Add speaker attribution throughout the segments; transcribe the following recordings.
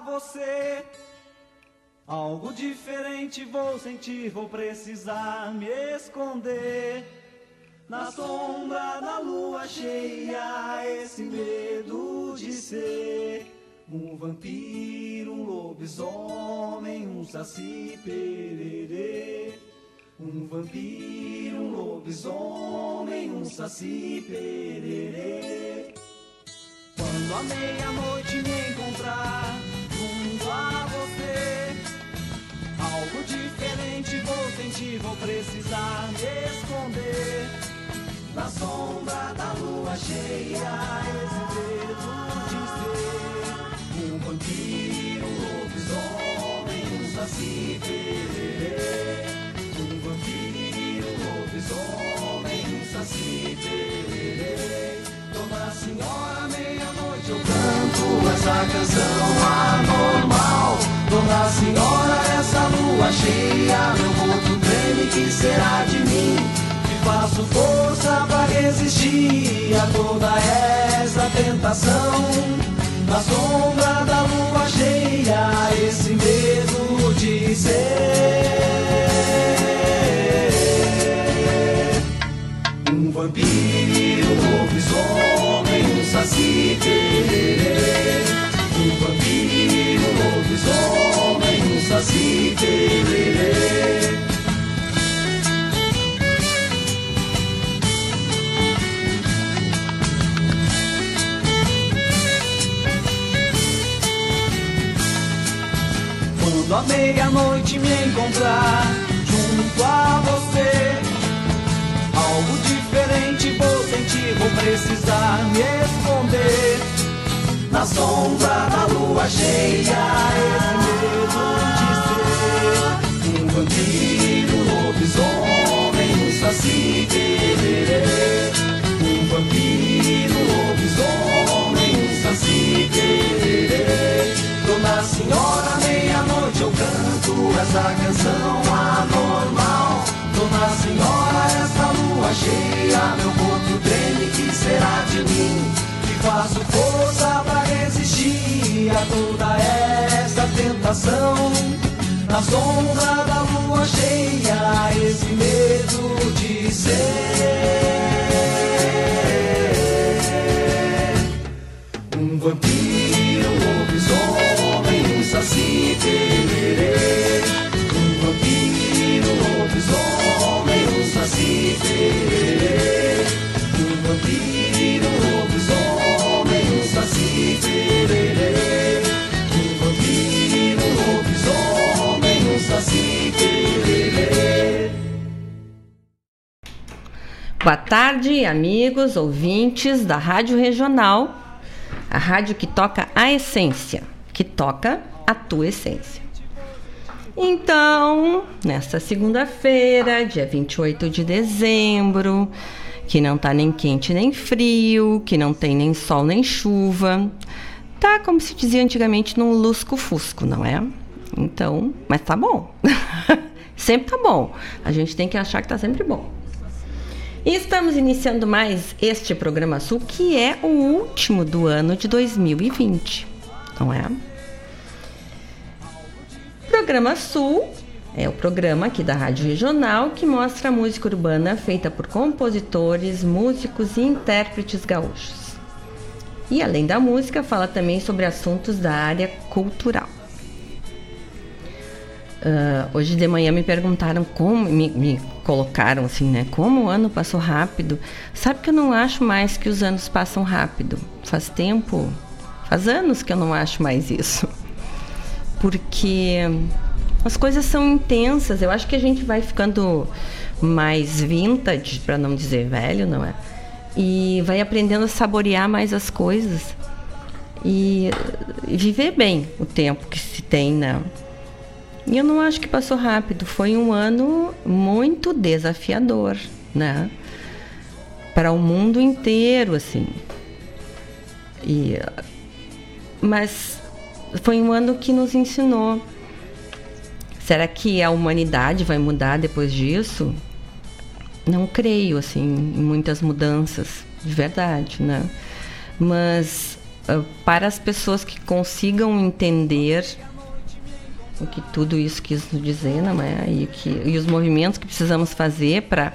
Speaker 1: você. Algo diferente vou sentir, vou precisar me esconder. Na sombra da lua cheia, esse medo de ser um vampiro, um lobisomem, um saci pererê. Um vampiro, um lobisomem, um saci pererê. Quando a meia-noite me encontrar vou sentir, vou precisar me esconder. Na sombra da lua cheia, esse dedo de ser um vampiro, um lobisomem, um saci pererê. Um vampiro, um lobisomem, um saci pererê. Dona Senhora, meia-noite eu canto essa canção anormal. Dona Senhora, lua cheia, meu corpo treme, que será de mim? Que faço força pra resistir a toda essa tentação. Na sombra da lua cheia, esse medo de ser um vampiro, um lobisomem, um saci. Um vampiro, um lobisomem, Quando a meia-noite me encontrar junto a você, algo diferente vou sentir, vou precisar me esconder. Na sombra da lua cheia, esse medo de vampiro, um lobisomem, um saci pererê. Um vampiro, um lobisomem, um saci pererê. Dona Senhora, meia-noite eu canto essa canção anormal. Dona Senhora, essa lua cheia, meu corpo treme, que será de mim? Que faço força pra resistir a toda essa tentação. Na sombra da lua cheia, esse medo de ser um vampiro, um lobisomem, um saci pererê. Um vampiro, um lobisomem, um saci pererê.
Speaker 2: Boa tarde, amigos, ouvintes da Rádio Regional, a rádio que toca a essência, que toca a tua essência. Então, nesta segunda-feira, dia 28 de dezembro, que não tá nem quente nem frio, que não tem nem sol nem chuva, tá como se dizia antigamente num lusco-fusco, não é? Então, mas tá bom. sempre tá bom. A gente tem que achar que tá sempre bom. Estamos iniciando mais este programa Sul, que é o último do ano de 2020, não é? Programa Sul é o programa aqui da Rádio Regional que mostra música urbana feita por compositores, músicos e intérpretes gaúchos. E além da música, fala também sobre assuntos da área cultural. Uh, hoje de manhã me perguntaram como, me, me, colocaram assim, né? Como o ano passou rápido. Sabe que eu não acho mais que os anos passam rápido. Faz tempo, faz anos que eu não acho mais isso. Porque as coisas são intensas. Eu acho que a gente vai ficando mais vintage, para não dizer velho, não é? E vai aprendendo a saborear mais as coisas. E, viver bem o tempo que se tem, né? E eu não acho que passou rápido. Foi um ano muito desafiador, né? Para o mundo inteiro, assim. E, mas foi um ano que nos ensinou. Será que a humanidade vai mudar depois disso? Não creio, assim, em muitas mudanças, de verdade, né? Mas uh, para as pessoas que consigam entender o que tudo isso quis dizer, não é? E, que, e os movimentos que precisamos fazer para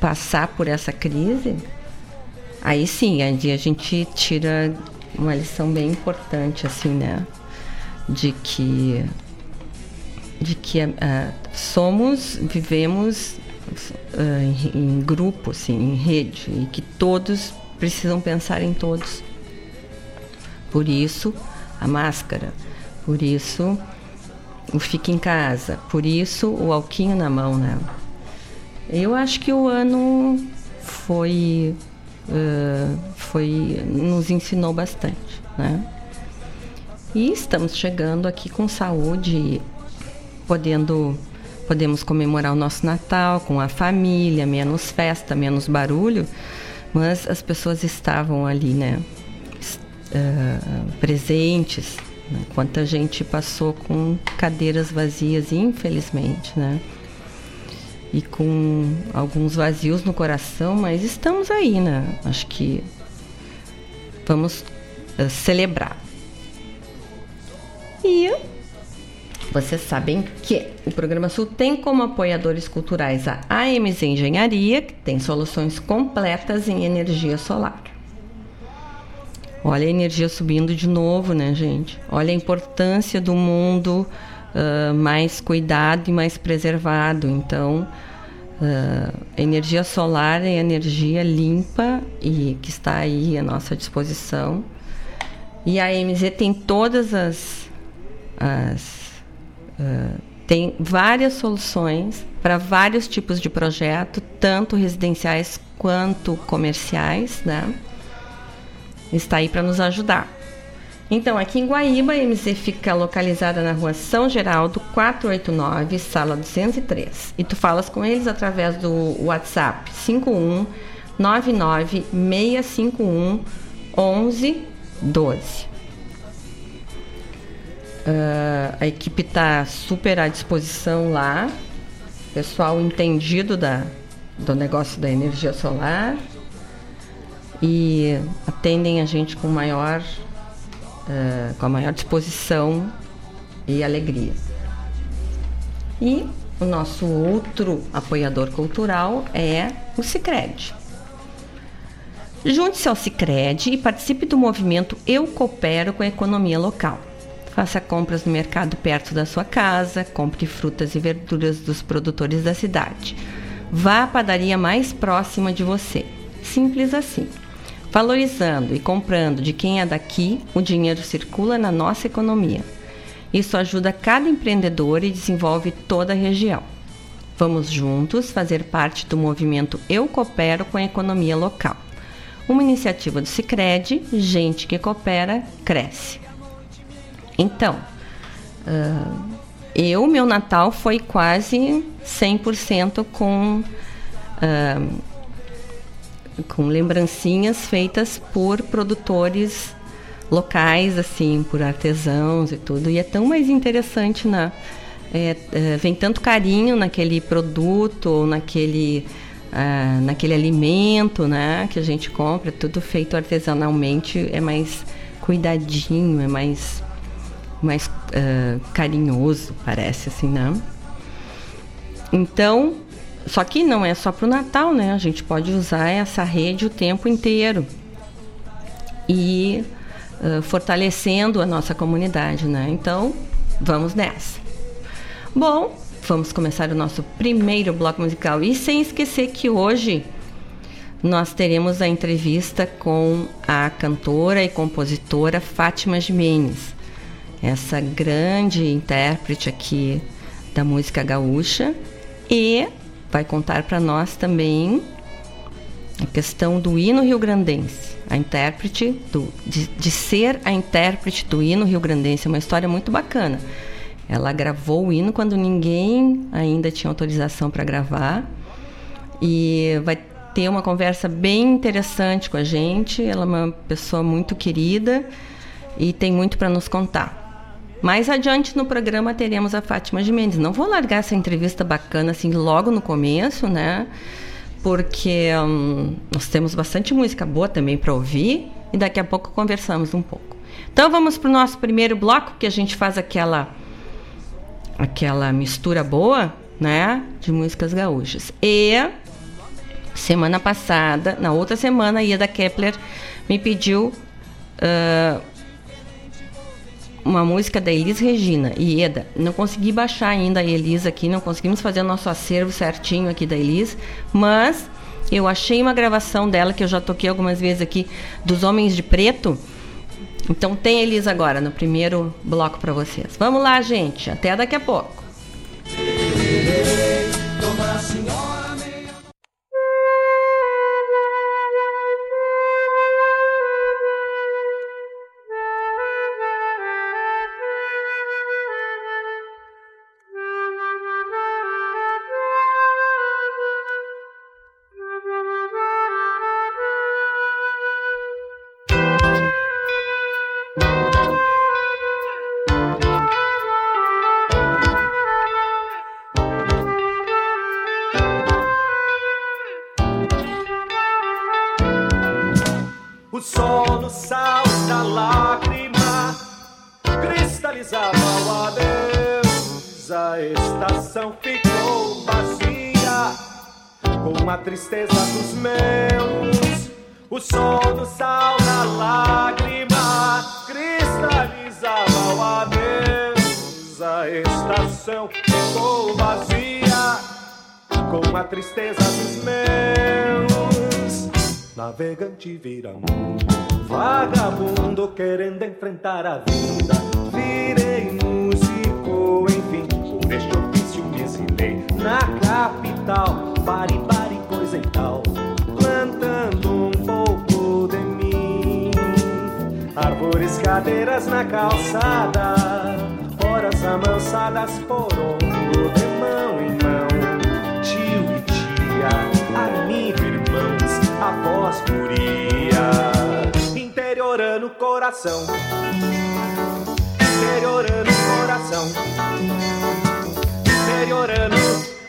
Speaker 2: passar por essa crise, aí sim, a gente tira uma lição bem importante, assim, né? De que, de que uh, somos, vivemos uh, em, em grupo, assim, em rede, e que todos precisam pensar em todos. Por isso, a máscara. Por isso, o fique em casa. Por isso, o alquinho na mão, né? Eu acho que o ano foi, uh, foi nos ensinou bastante, né? E estamos chegando aqui com saúde, podendo podemos comemorar o nosso Natal com a família, menos festa, menos barulho, mas as pessoas estavam ali, né? Uh, presentes. Né? Quanta gente passou com cadeiras vazias, infelizmente, né? E com alguns vazios no coração, mas estamos aí, né? Acho que vamos uh, celebrar. E vocês sabem que o Programa Sul tem como apoiadores culturais a AMZ Engenharia, que tem soluções completas em energia solar. Olha a energia subindo de novo, né, gente? Olha a importância do mundo uh, mais cuidado e mais preservado. Então, uh, energia solar é energia limpa e que está aí à nossa disposição. E a AMZ tem todas as, as uh, tem várias soluções para vários tipos de projeto, tanto residenciais quanto comerciais, né? Está aí para nos ajudar. Então, aqui em Guaíba, a MZ fica localizada na rua São Geraldo, 489, sala 203. E tu falas com eles através do WhatsApp 51 99 651 1112. Uh, a equipe está super à disposição lá. Pessoal entendido da, do negócio da energia solar e atendem a gente com maior, uh, com a maior disposição e alegria. E o nosso outro apoiador cultural é o Cicred. Junte-se ao Cicred e participe do movimento Eu Coopero com a Economia Local. Faça compras no mercado perto da sua casa, compre frutas e verduras dos produtores da cidade. Vá à padaria mais próxima de você. Simples assim. Valorizando e comprando de quem é daqui, o dinheiro circula na nossa economia. Isso ajuda cada empreendedor e desenvolve toda a região. Vamos juntos fazer parte do movimento Eu Coopero com a Economia Local. Uma iniciativa do Cicred, gente que coopera, cresce. Então, uh, eu, meu Natal foi quase 100% com uh, com lembrancinhas feitas por produtores locais, assim, por artesãos e tudo. E é tão mais interessante, né? É, é, vem tanto carinho naquele produto ou naquele, uh, naquele alimento, né? Que a gente compra, tudo feito artesanalmente, é mais cuidadinho, é mais, mais uh, carinhoso, parece assim, né? Então, só que não é só para o Natal, né? A gente pode usar essa rede o tempo inteiro e uh, fortalecendo a nossa comunidade, né? Então, vamos nessa. Bom, vamos começar o nosso primeiro bloco musical e sem esquecer que hoje nós teremos a entrevista com a cantora e compositora Fátima Jimenez, essa grande intérprete aqui da música gaúcha e vai contar para nós também a questão do hino rio-grandense, a intérprete do, de, de, ser a intérprete do hino rio-grandense, é uma história muito bacana. Ela gravou o hino quando ninguém ainda tinha autorização para gravar e vai ter uma conversa bem interessante com a gente. Ela é uma pessoa muito querida e tem muito para nos contar. Mais adiante no programa teremos a Fátima de Mendes. Não vou largar essa entrevista bacana assim logo no começo, né? Porque hum, nós temos bastante música boa também para ouvir, e daqui a pouco conversamos um pouco. Então vamos para o nosso primeiro bloco que a gente faz aquela aquela mistura boa, né, de músicas gaúchas. E semana passada, na outra semana, a Ieda Kepler me pediu uh, uma música da Elis Regina. Ieda, não consegui baixar ainda a Elis aqui, não conseguimos fazer o nosso acervo certinho aqui da Elis, mas eu achei uma gravação dela que eu já toquei algumas vezes aqui dos Homens de Preto. Então tem a Elis agora no primeiro bloco para vocês. Vamos lá, gente. Até daqui a pouco.
Speaker 3: Enfrentar a vida. Virei músico, enfim, por este ofício me exilei na capital. Pare, pare, coisa e tal, plantando um pouco de mim. Árvores, cadeiras na calçada, horas amansadas por ombro, de mão em mão. Tio e tia, amigo, irmãos, após interiorando coração interiorando o coração, interiorando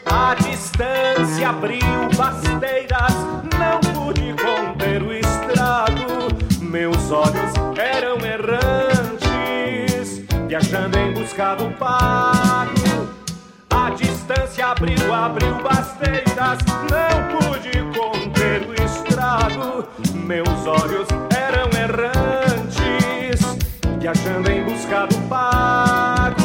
Speaker 3: a distância abriu basteiras, não pude conter o estrago. Meus olhos eram errantes, viajando em busca do pago. A distância abriu, abriu basteiras, não pude conter o estrago. Meus olhos eram errantes, viajando em busca do pago.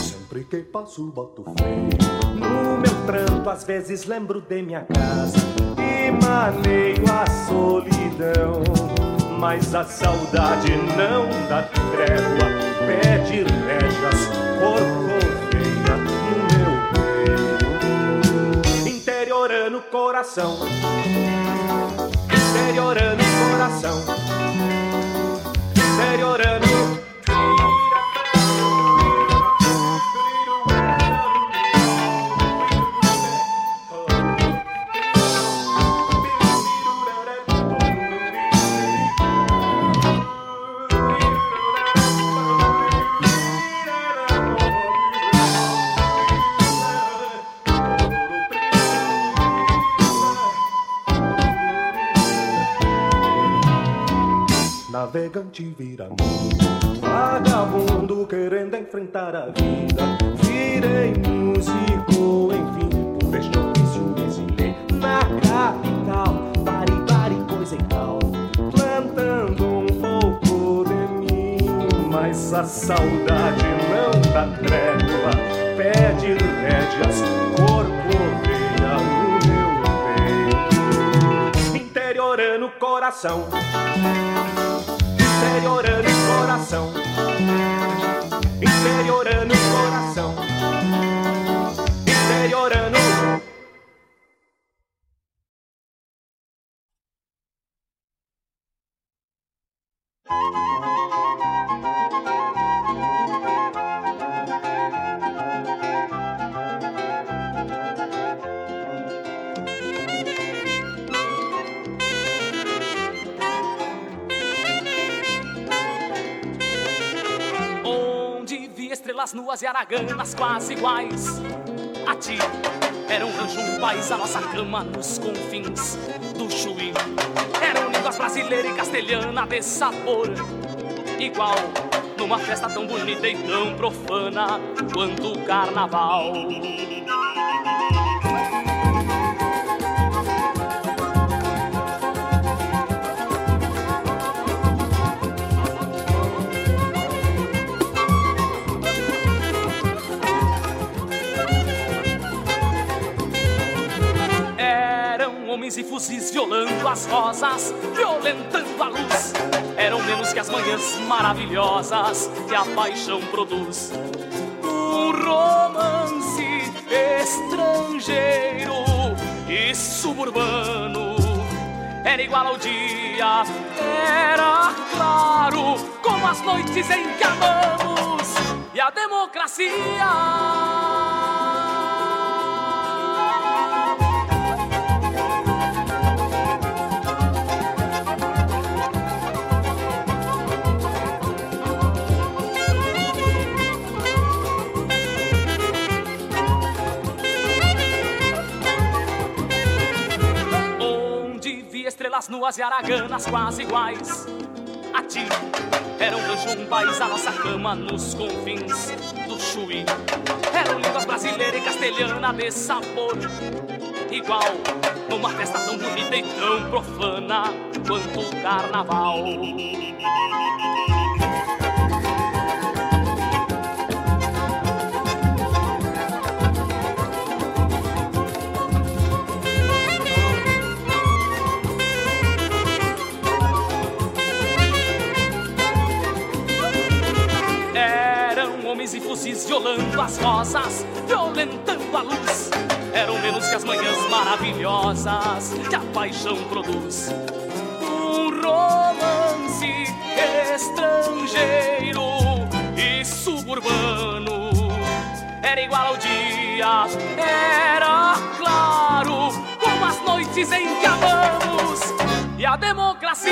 Speaker 3: Sempre que passo, boto freio. No meu pranto, às vezes lembro de minha casa e maneio a solidão. Mas a saudade não dá trégua, pede rédeas, corcoveia no meu peito. Interiorando coração, interiorando coração, interiorando navegante vira mundo, vagabundo querendo enfrentar a vida. Virei músico, enfim, por este ofício me exilei na capital. Pare, pare, coisa e tal, plantando um pouco de mim. Mas a saudade não dá trégua, pede rédeas, corcoveia no meu peito, interiorando coração interiorando o coração, interiorando o coração, interiorando.
Speaker 4: estrelas nuas e araganas quase iguais.
Speaker 5: a ti. Era um rancho, um país, a nossa cama nos confins do Chuí. Eram línguas brasileira e castelhana de sabor igual. Numa festa tão bonita e tão profana quanto o carnaval. Violando as rosas, violentando a luz. Eram menos que as manhãs maravilhosas que a paixão produz. Um romance estrangeiro e suburbano era igual ao dia, era claro como as noites em que amamos e a democracia. Estrelas nuas e araganas quase iguais a ti. Era um rancho, um país, a nossa cama nos confins do Chuí. Eram línguas brasileira e castelhana de sabor igual. Numa festa tão bonita e tão profana quanto o carnaval. Fuzis violando as rosas, violentando a luz. Eram menos que as manhãs maravilhosas que a paixão produz. Um romance estrangeiro e suburbano era igual ao dia, era claro como as noites em que amamos e a democracia.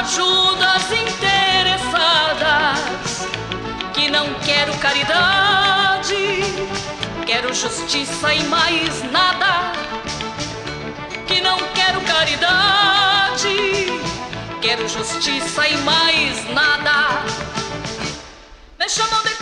Speaker 6: ajudas interessadas. Que não quero caridade, quero justiça e mais nada. Que não quero caridade, quero justiça e mais nada. Me chamam de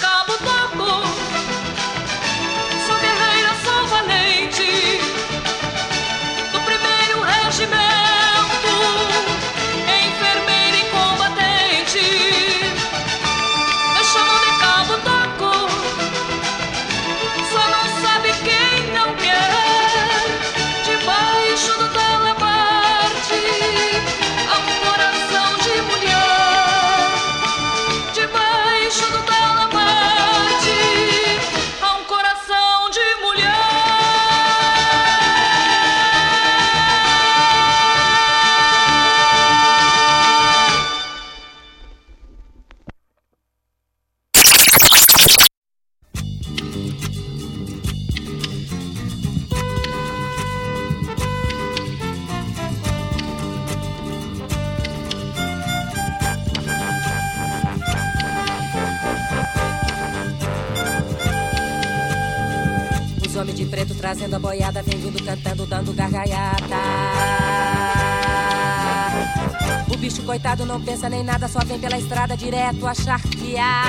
Speaker 7: direto a charquear.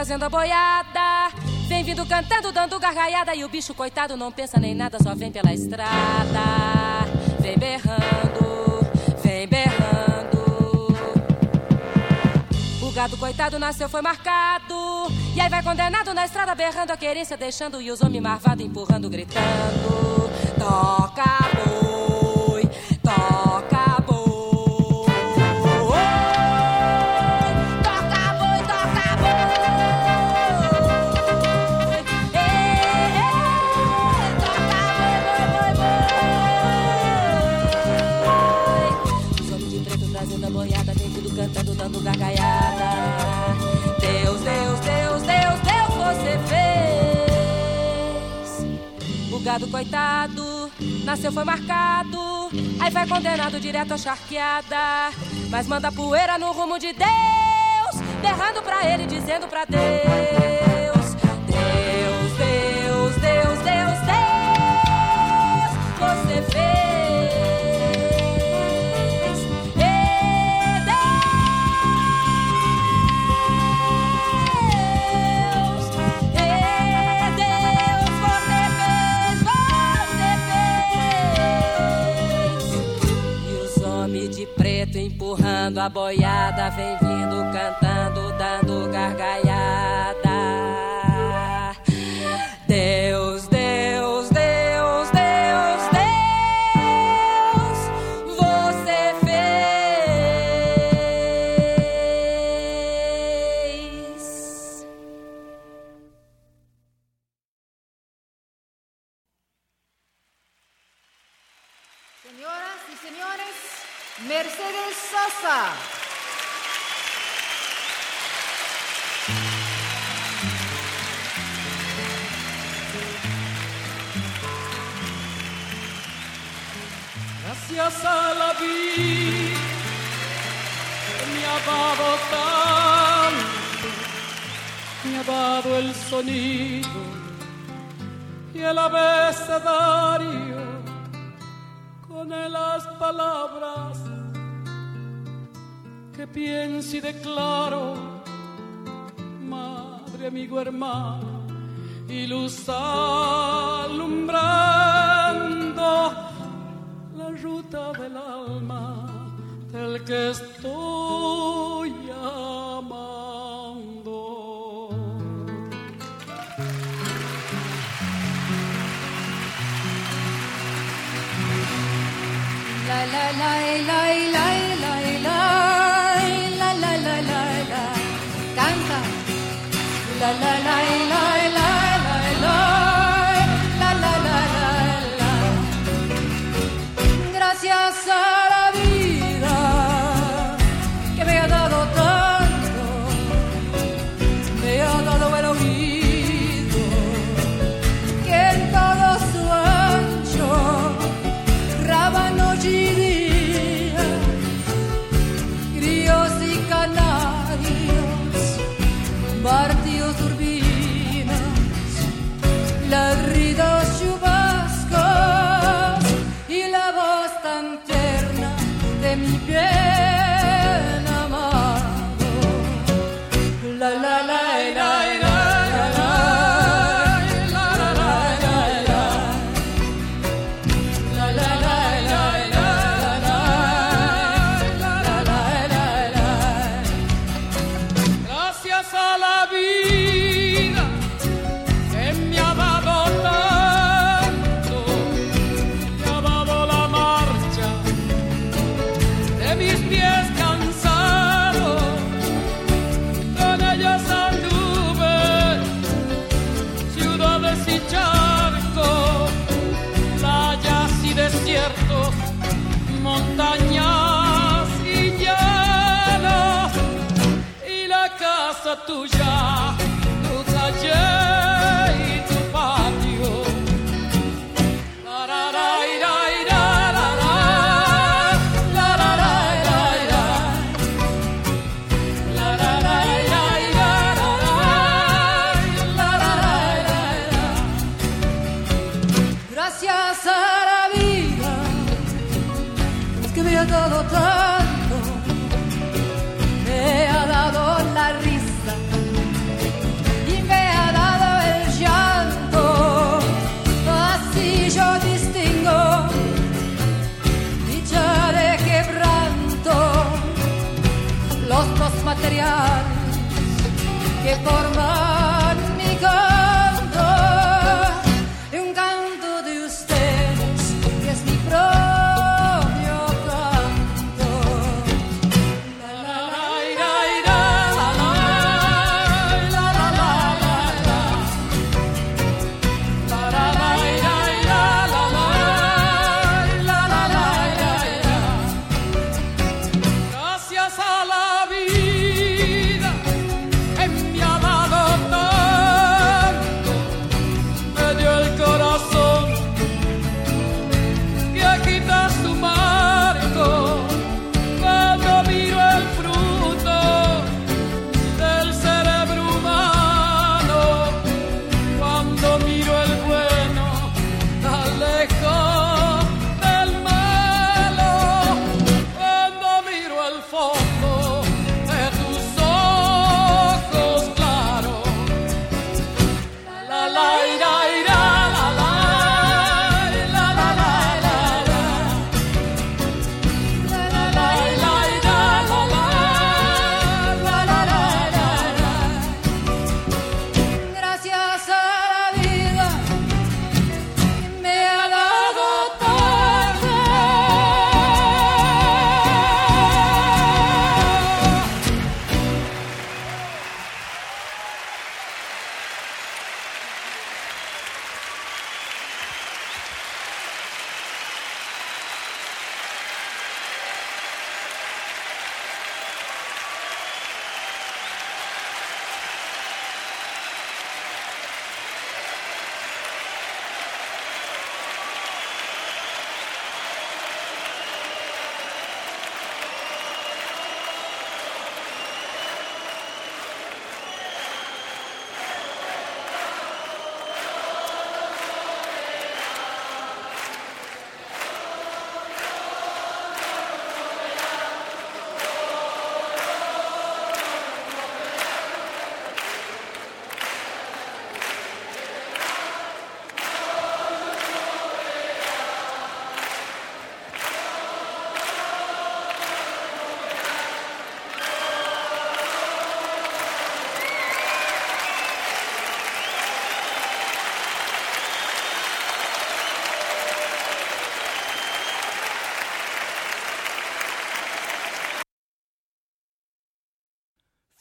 Speaker 7: trazendo a boiada. Vem vindo cantando, dando gargalhada. E o bicho coitado não pensa nem nada, só vem pela estrada. Vem berrando, vem berrando. O gado coitado nasceu, foi marcado. E aí vai condenado na estrada, berrando a querência, deixando. E os homens marvados empurrando, gritando: Toca! nasceu foi marcado. Aí vai condenado direto à charqueada. Mas manda poeira no rumo de Deus, berrando pra ele, dizendo pra Deus. a boiada, vem vindo cantando, dando gargalhada.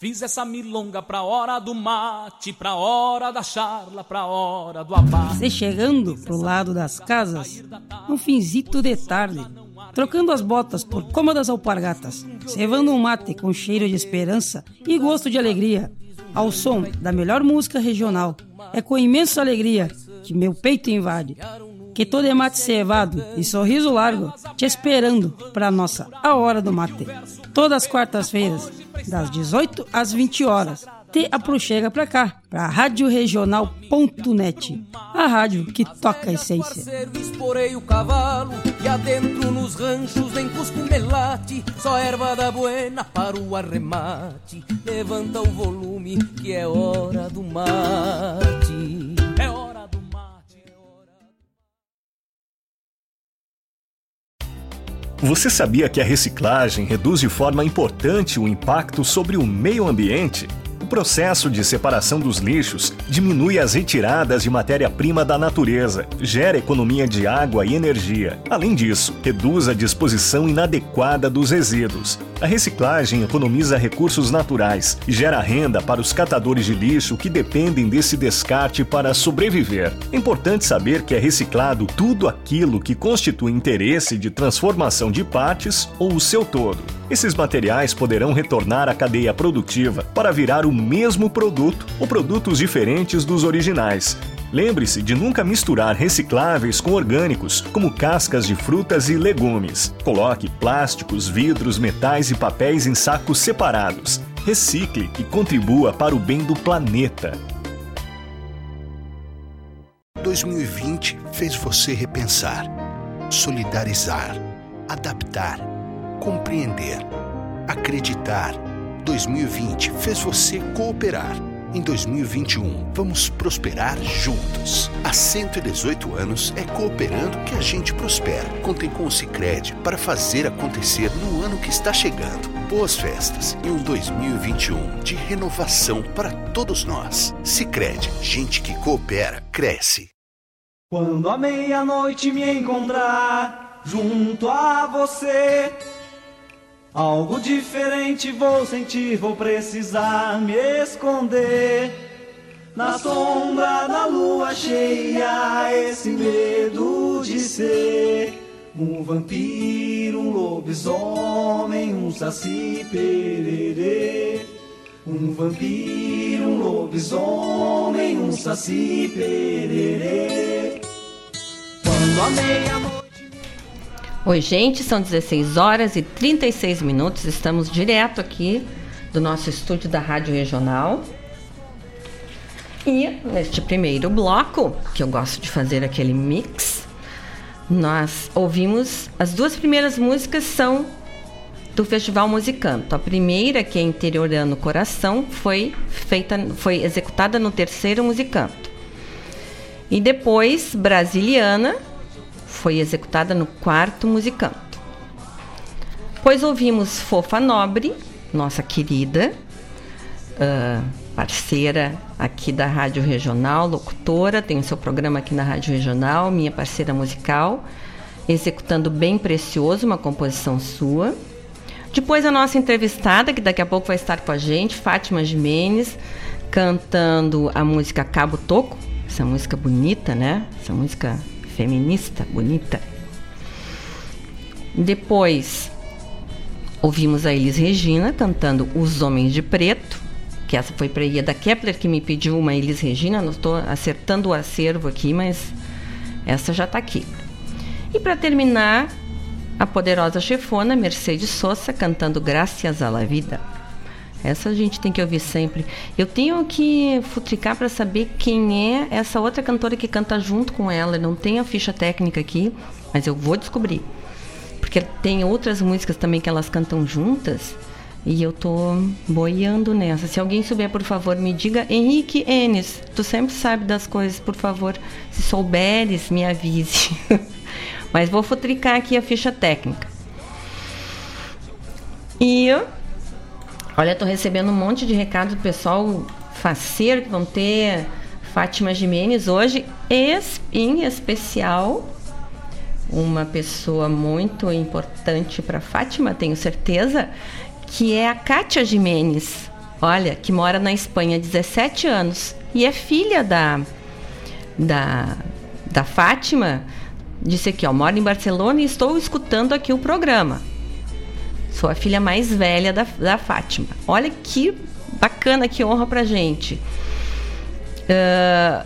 Speaker 4: Fiz essa milonga pra hora do mate, pra hora da charla, pra hora do abate.
Speaker 8: Você chegando pro lado das casas, no finzito de tarde, trocando as botas por cômodas alpargatas, cevando um mate com cheiro de esperança e gosto de alegria, ao som da melhor música regional. É com imensa alegria que meu peito invade, que todo é mate cevado e sorriso largo, te esperando pra nossa A Hora do Mate. Todas as quartas-feiras, das 18 às 20 horas. Te aproxega pra cá, pra radioregional.net, a rádio que toca a essência.
Speaker 1: Parceiro, esporei o cavalo e adentro nos ranchos nem cusco melate, só erva da buena para o arremate. Levanta o volume que é hora do mate.
Speaker 4: É hora
Speaker 9: Você sabia que a reciclagem reduz de forma importante o impacto sobre o meio ambiente? Processo de separação dos lixos diminui as retiradas de matéria-prima da natureza, gera economia de água e energia. Além disso, reduz a disposição inadequada dos resíduos. A reciclagem economiza recursos naturais e gera renda para os catadores de lixo que dependem desse descarte para sobreviver. É importante saber que é reciclado tudo aquilo que constitui interesse de transformação de partes ou o seu todo. Esses materiais poderão retornar à cadeia produtiva para virar o mesmo produto ou produtos diferentes dos originais. Lembre-se de nunca misturar recicláveis com orgânicos, como cascas de frutas e legumes. Coloque plásticos, vidros, metais e papéis em sacos separados. Recicle e contribua para o bem do planeta.
Speaker 10: 2020 fez você repensar, solidarizar, adaptar, compreender, acreditar. 2020 fez você cooperar. Em 2021, vamos prosperar juntos. Há 118 anos é cooperando que a gente prospera. Contem com o Sicredi para fazer acontecer no ano que está chegando. boas festas e um 2021 de renovação para todos nós. Sicredi, gente que coopera cresce.
Speaker 1: Quando a meia-noite me encontrar junto a você, algo diferente vou sentir, vou precisar me esconder. Na sombra da lua cheia, esse medo de ser um vampiro, um lobisomem, um saci pererê. Um vampiro, um lobisomem, um saci pererê. Quando a meia-noite.
Speaker 2: Oi, gente, são 16 horas e 36 minutos. Estamos direto aqui do nosso estúdio da Rádio Regional. E neste primeiro bloco, que eu gosto de fazer aquele mix, nós ouvimos as duas primeiras músicas são do Festival Musicanto. A primeira, que é Interiorando Coração, foi feita, foi executada no terceiro Musicanto. E depois Brasiliana foi executada no quarto Musicanto. Pois ouvimos Fofa Nobre, nossa querida uh, parceira aqui da Rádio Regional, locutora, tem o seu programa aqui na Rádio Regional, minha parceira musical, executando Bem Precioso, uma composição sua. Depois a nossa entrevistada, que daqui a pouco vai estar com a gente, Fátima Jimenez, cantando a música Cabo Toco, essa música bonita, né? Essa música feminista, bonita. Depois ouvimos a Elis Regina cantando Os Homens de Preto, que essa foi para Ieda Kepler que me pediu uma Elis Regina, não estou acertando o acervo aqui, mas essa já está aqui. E para terminar, a poderosa chefona Mercedes Sosa cantando Graças à la Vida. Essa a gente tem que ouvir sempre. Eu tenho que futricar para saber quem é essa outra cantora que canta junto com ela. Não tem a ficha técnica aqui, mas eu vou descobrir. Porque tem outras músicas também que elas cantam juntas e eu tô boiando nessa. Se alguém souber, por favor, me diga. Henrique Enes, tu sempre sabe das coisas, por favor. Se souberes, me avise. mas vou futricar aqui a ficha técnica. E Olha, tô recebendo um monte de recado do pessoal faceiro que vão ter Fátima Jimenez hoje, em especial uma pessoa muito importante para Fátima, tenho certeza, que é a Kátia Jimenez. Olha, que mora na Espanha há 17 anos e é filha da da, da Fátima. Disse aqui, ó, moro em Barcelona e estou escutando aqui o programa. Sou a filha mais velha da, da Fátima. Olha que bacana, que honra pra gente. Uh,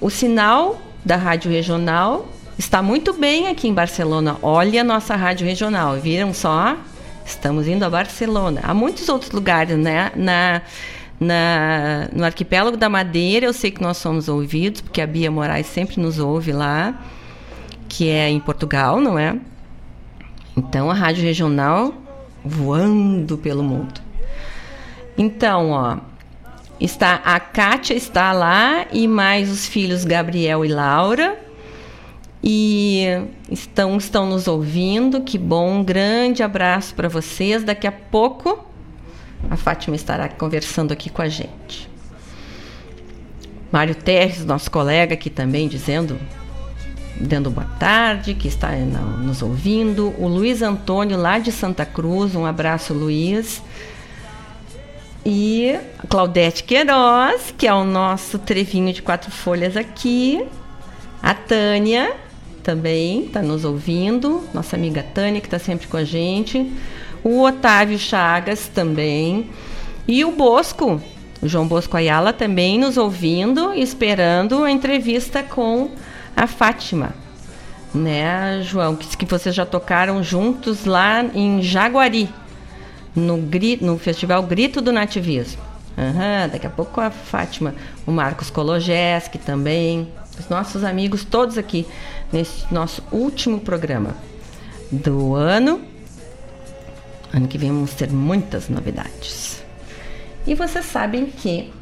Speaker 2: o sinal da rádio regional está muito bem aqui em Barcelona. Olha a nossa rádio regional. Viram só? Estamos indo a Barcelona. Há muitos outros lugares, né? Na, na, no arquipélago da Madeira, eu sei que nós somos ouvidos, porque a Bia Moraes sempre nos ouve lá, que é em Portugal, não é? Então a rádio regional voando pelo mundo. Então, ó, está a Kátia está lá e mais os filhos Gabriel e Laura. E estão, estão nos ouvindo, que bom, um grande abraço para vocês. Daqui a pouco a Fátima estará conversando aqui com a gente. Mário Terres, nosso colega aqui também, dizendo dando boa tarde, que está nos ouvindo. O Luiz Antônio, lá de Santa Cruz, um abraço, Luiz. E Claudete Queiroz, que é o nosso trevinho de quatro folhas aqui. A Tânia também está nos ouvindo. Nossa amiga Tânia, que está sempre com a gente. O Otávio Chagas também. E o Bosco, o João Bosco Ayala, também nos ouvindo, esperando a entrevista com a Fátima, né, João? Que, que vocês já tocaram juntos lá em Jaguari, no, no Festival Grito do Nativismo. Uhum, daqui a pouco a Fátima, o Marcos Kologeski também, os nossos amigos todos aqui nesse nosso último programa do ano. Ano que vem vamos ter muitas novidades. E vocês sabem que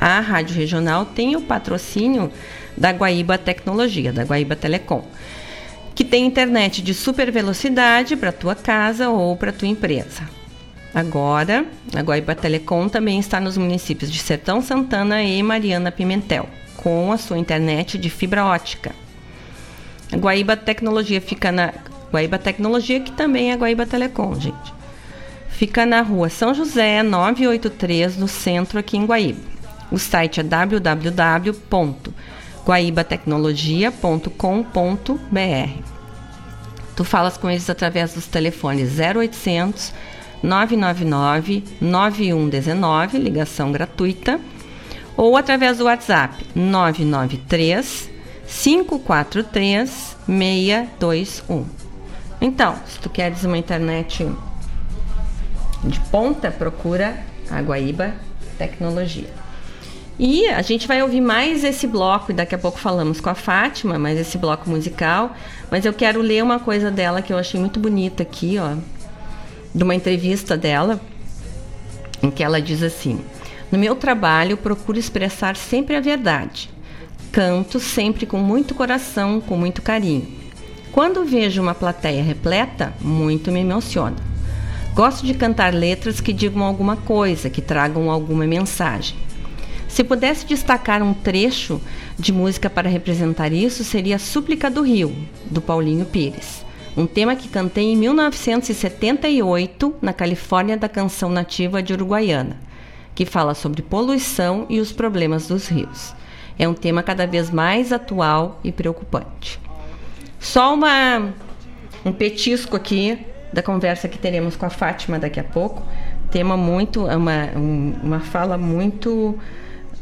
Speaker 2: a Rádio Regional tem o patrocínio da Guaíba Tecnologia, da Guaíba Telecom, que tem internet de super velocidade para tua casa ou para tua empresa. Agora, a Guaíba Telecom também está nos municípios de Sertão Santana e Mariana Pimentel, com a sua internet de fibra ótica. A Guaíba Tecnologia fica na Guaíba Tecnologia, que também é Guaíba Telecom, gente. Fica na rua São José, 983, no centro, aqui em Guaíba. O site é www.guaibatecnologia.com.br. Tu falas com eles através dos telefones 0800 999 9119, ligação gratuita, ou através do WhatsApp 993 543 621. Então, se tu queres uma internet de ponta, procura a Guaíba Tecnologia. E a gente vai ouvir mais esse bloco, e daqui a pouco falamos com a Fátima, mais esse bloco musical. Mas eu quero ler uma coisa dela que eu achei muito bonita aqui, ó. De uma entrevista dela, em que ela diz assim: No meu trabalho, procuro expressar sempre a verdade. Canto sempre com muito coração, com muito carinho. Quando vejo uma plateia repleta, muito me emociona. Gosto de cantar letras que digam alguma coisa, que tragam alguma mensagem. Se pudesse destacar um trecho de música para representar isso, seria Súplica do Rio, do Paulinho Pires. Um tema que cantei em 1978 na Califórnia da canção nativa de Uruguaiana, que fala sobre poluição e os problemas dos rios. É um tema cada vez mais atual e preocupante. Só uma, um petisco aqui da conversa que teremos com a Fátima daqui a pouco. Tema muito, é uma, um, uma fala muito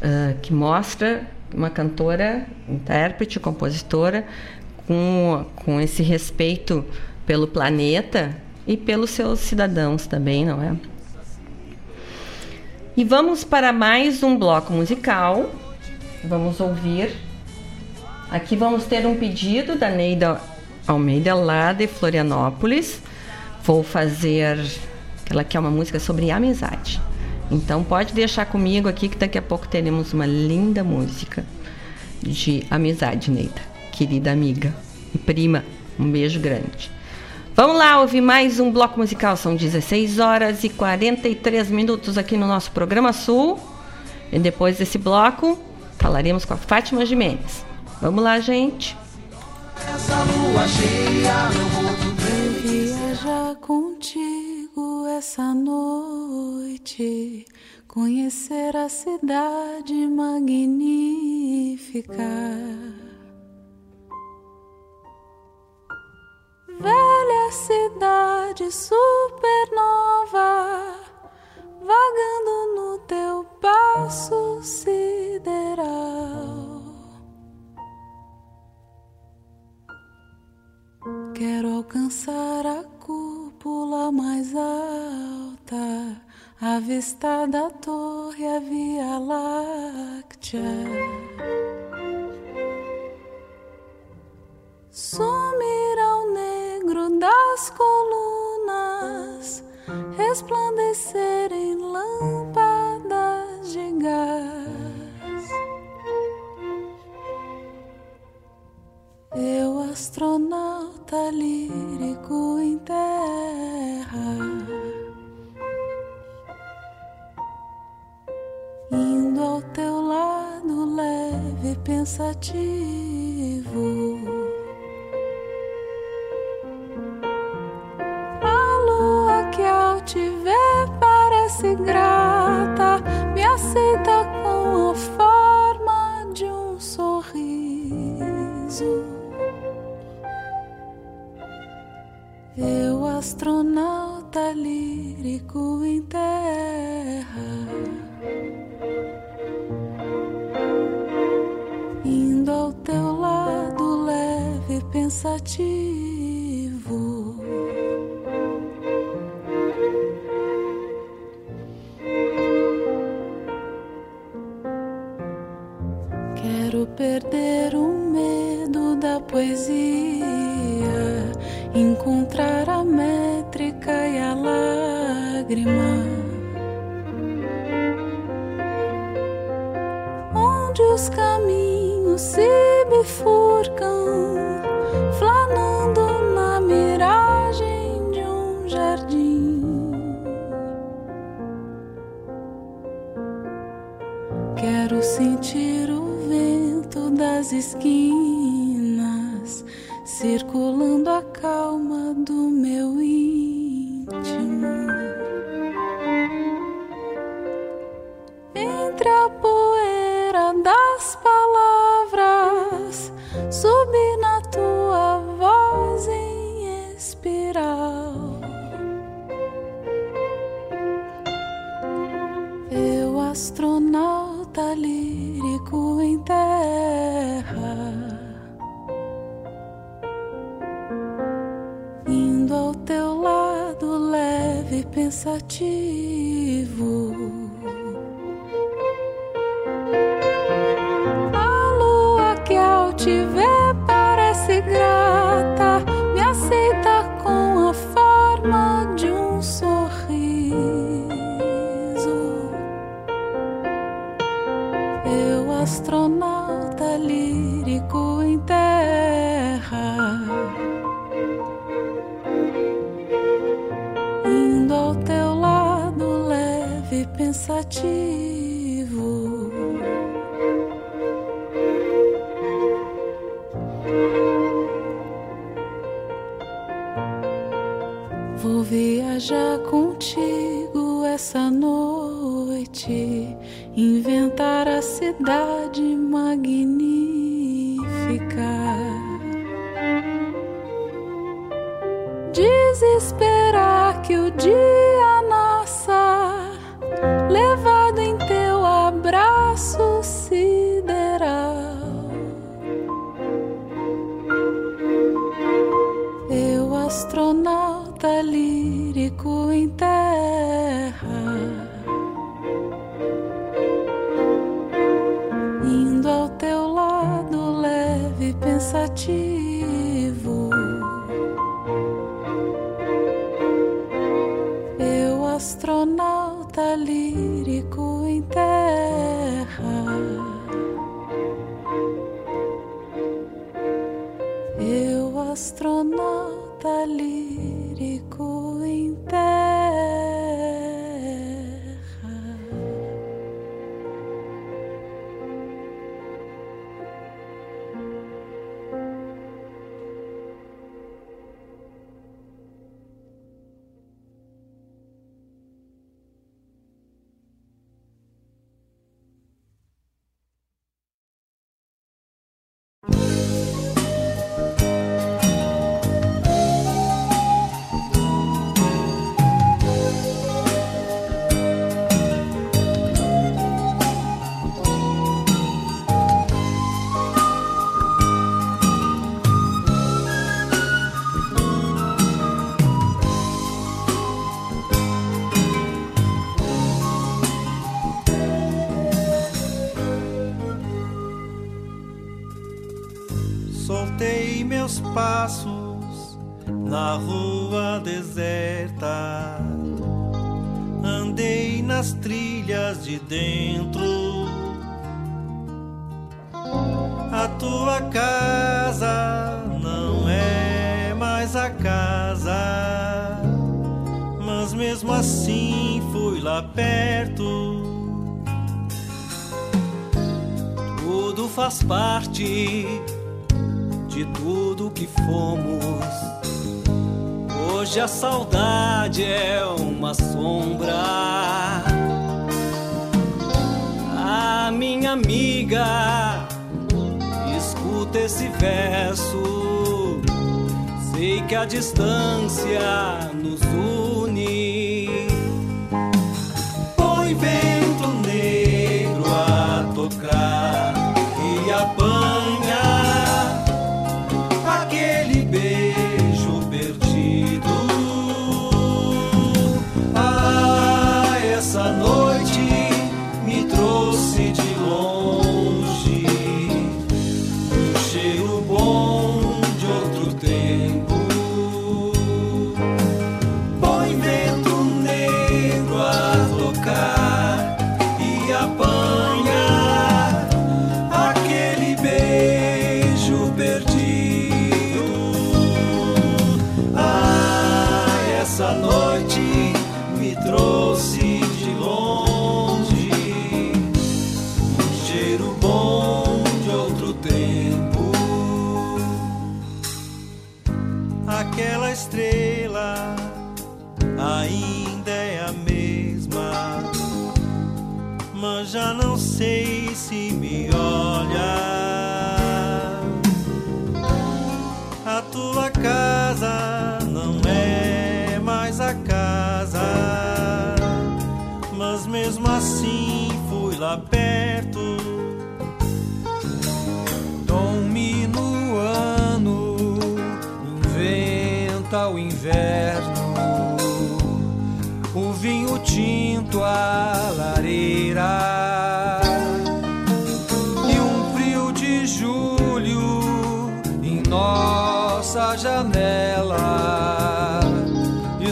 Speaker 2: uh, que mostra uma cantora, intérprete, compositora com, com esse respeito pelo planeta e pelos seus cidadãos também, não é? E vamos para mais um bloco musical. Vamos ouvir Aqui vamos ter um pedido da Neida Almeida, lá de Florianópolis. Vou fazer. Ela quer uma música sobre amizade. Então pode deixar comigo aqui que daqui a pouco teremos uma linda música de amizade, Neida. Querida amiga e prima, um beijo grande. Vamos lá ouvir mais um bloco musical. São 16 horas e 43 minutos aqui no nosso programa Sul. E depois desse bloco, falaremos com a Fátima Jimenez. Vamos lá, gente.
Speaker 1: Essa lua cheia no mundo
Speaker 11: Viajar contigo essa noite, conhecer a cidade magnífica. Velha cidade supernova, vagando no teu passo sideral. Quero alcançar a cúpula mais alta, avistar da torre a Via Láctea. Sumir ao negro das colunas, resplandecer em lâmpadas de gás. Eu, astronauta lírico em terra, indo ao teu lado leve e pensativo. A lua que ao te ver parece grata, me aceita com a forma de um sorriso. Eu, astronauta lírico em terra, indo ao teu lado leve pensativo. Quero perder o medo da poesia, encontrar a métrica e a lágrima. Onde os caminhos se bifurcam, flanando na miragem de um jardim. Quero sentir o vento das esquinas circulando a calma do meu íntimo. Entre a poeira das palavras, subi na tua voz em espiral. Eu, astronauta lírico em terra e pensativo. A lua que ao te ver parece grata, me aceita com a forma. pensativo. Vou viajar contigo essa noite, inventar a cidade magnífica. Desesperar que o dia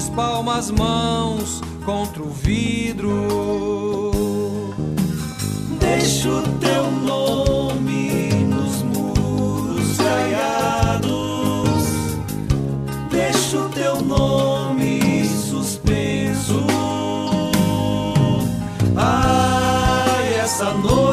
Speaker 1: espalma as mãos contra o vidro. Deixa o teu nome nos muros caiados. Deixa o teu nome suspenso. Ai, essa noite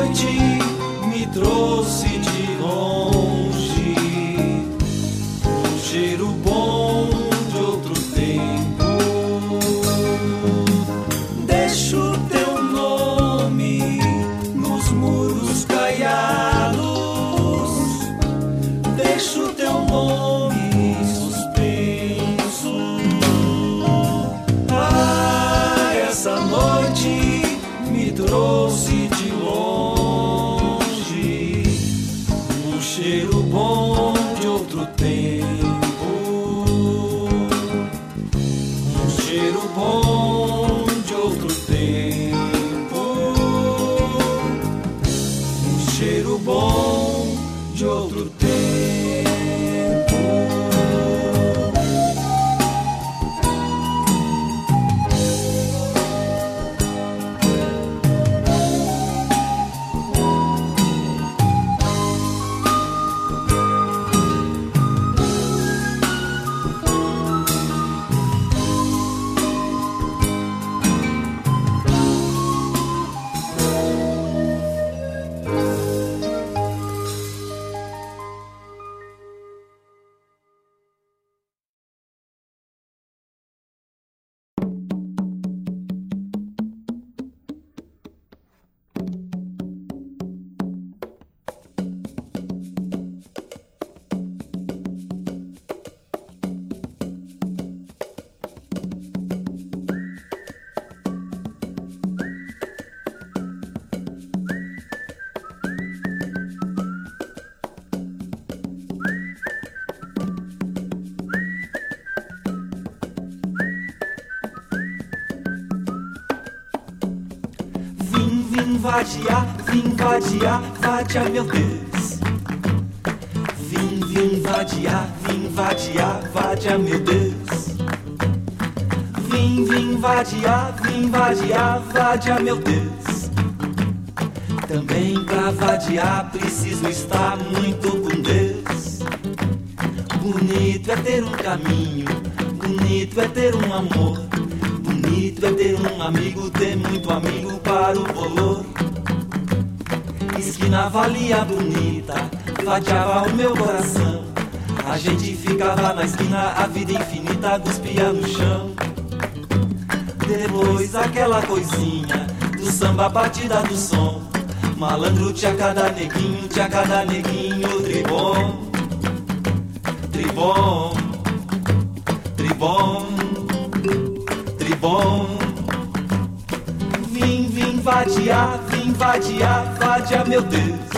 Speaker 1: vadiar, vim vadiar, vadiar meu Deus. Vim, vim vadiar, vim vadiar, vadiar meu Deus. Vim, vim vadiar, vim vadiar, vadiar meu Deus. Também pra vadiar preciso estar muito com Deus. Bonito é ter um caminho, bonito é ter um amor. Bonito é ter um amigo, ter muito amigo para o bolor. Esquina valia bonita, vadiava o meu coração. A gente ficava na esquina, a vida infinita cuspia no chão. Depois aquela coisinha do samba batida do som. Malandro tinha cada neguinho, tinha cada neguinho, tribom, tribom, tribom tribom. Vim, vim vadiar, vim vadiar, vadiar meu Deus.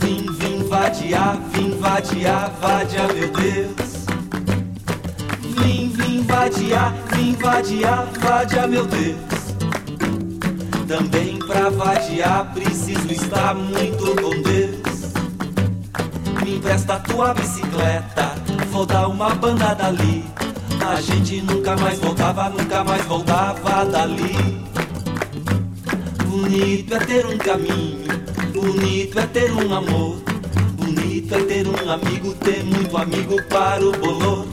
Speaker 1: Vim, vim vadiar, vim vadiar, vadiar meu Deus. Vim, vim vadiar, vim vadiar, vadiar meu Deus. Também pra vadiar preciso estar muito com Deus. Me empresta tua bicicleta, vou dar uma banda dali. A gente nunca mais voltava, nunca mais voltava dali. Bonito é ter um caminho, bonito é ter um amor. Bonito é ter um amigo, ter muito amigo para o bolor.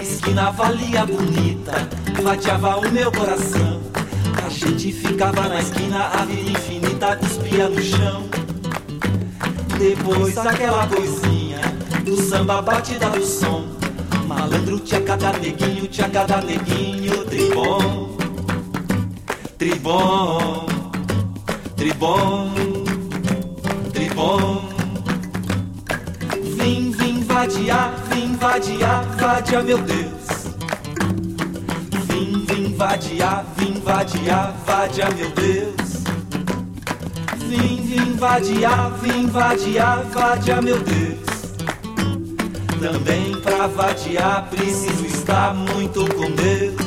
Speaker 1: Esquina valia bonita, fatiava o meu coração. A gente ficava na esquina, a vida infinita cuspia no chão. Depois aquela coisinha
Speaker 5: do samba batida do som. Malandro, tinha cada neguinho, tinha cada neguinho, tribom. Tribom, tribom, tribom. Vim, vim vadiar, vim vadiar, vadia meu Deus. Vim, vim vadiar, vim vadiar, vadia meu Deus. Vim, vim vadiar, vim vadiar, vadia meu Deus. Também pra vadiar preciso estar muito com Deus.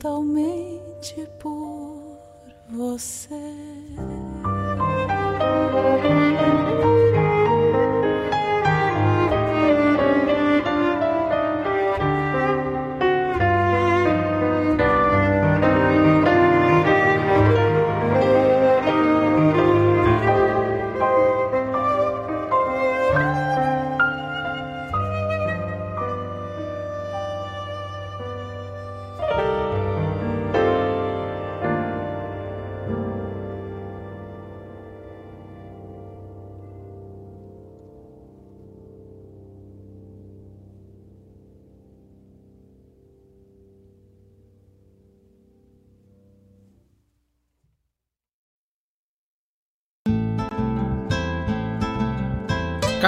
Speaker 11: Totalmente por você.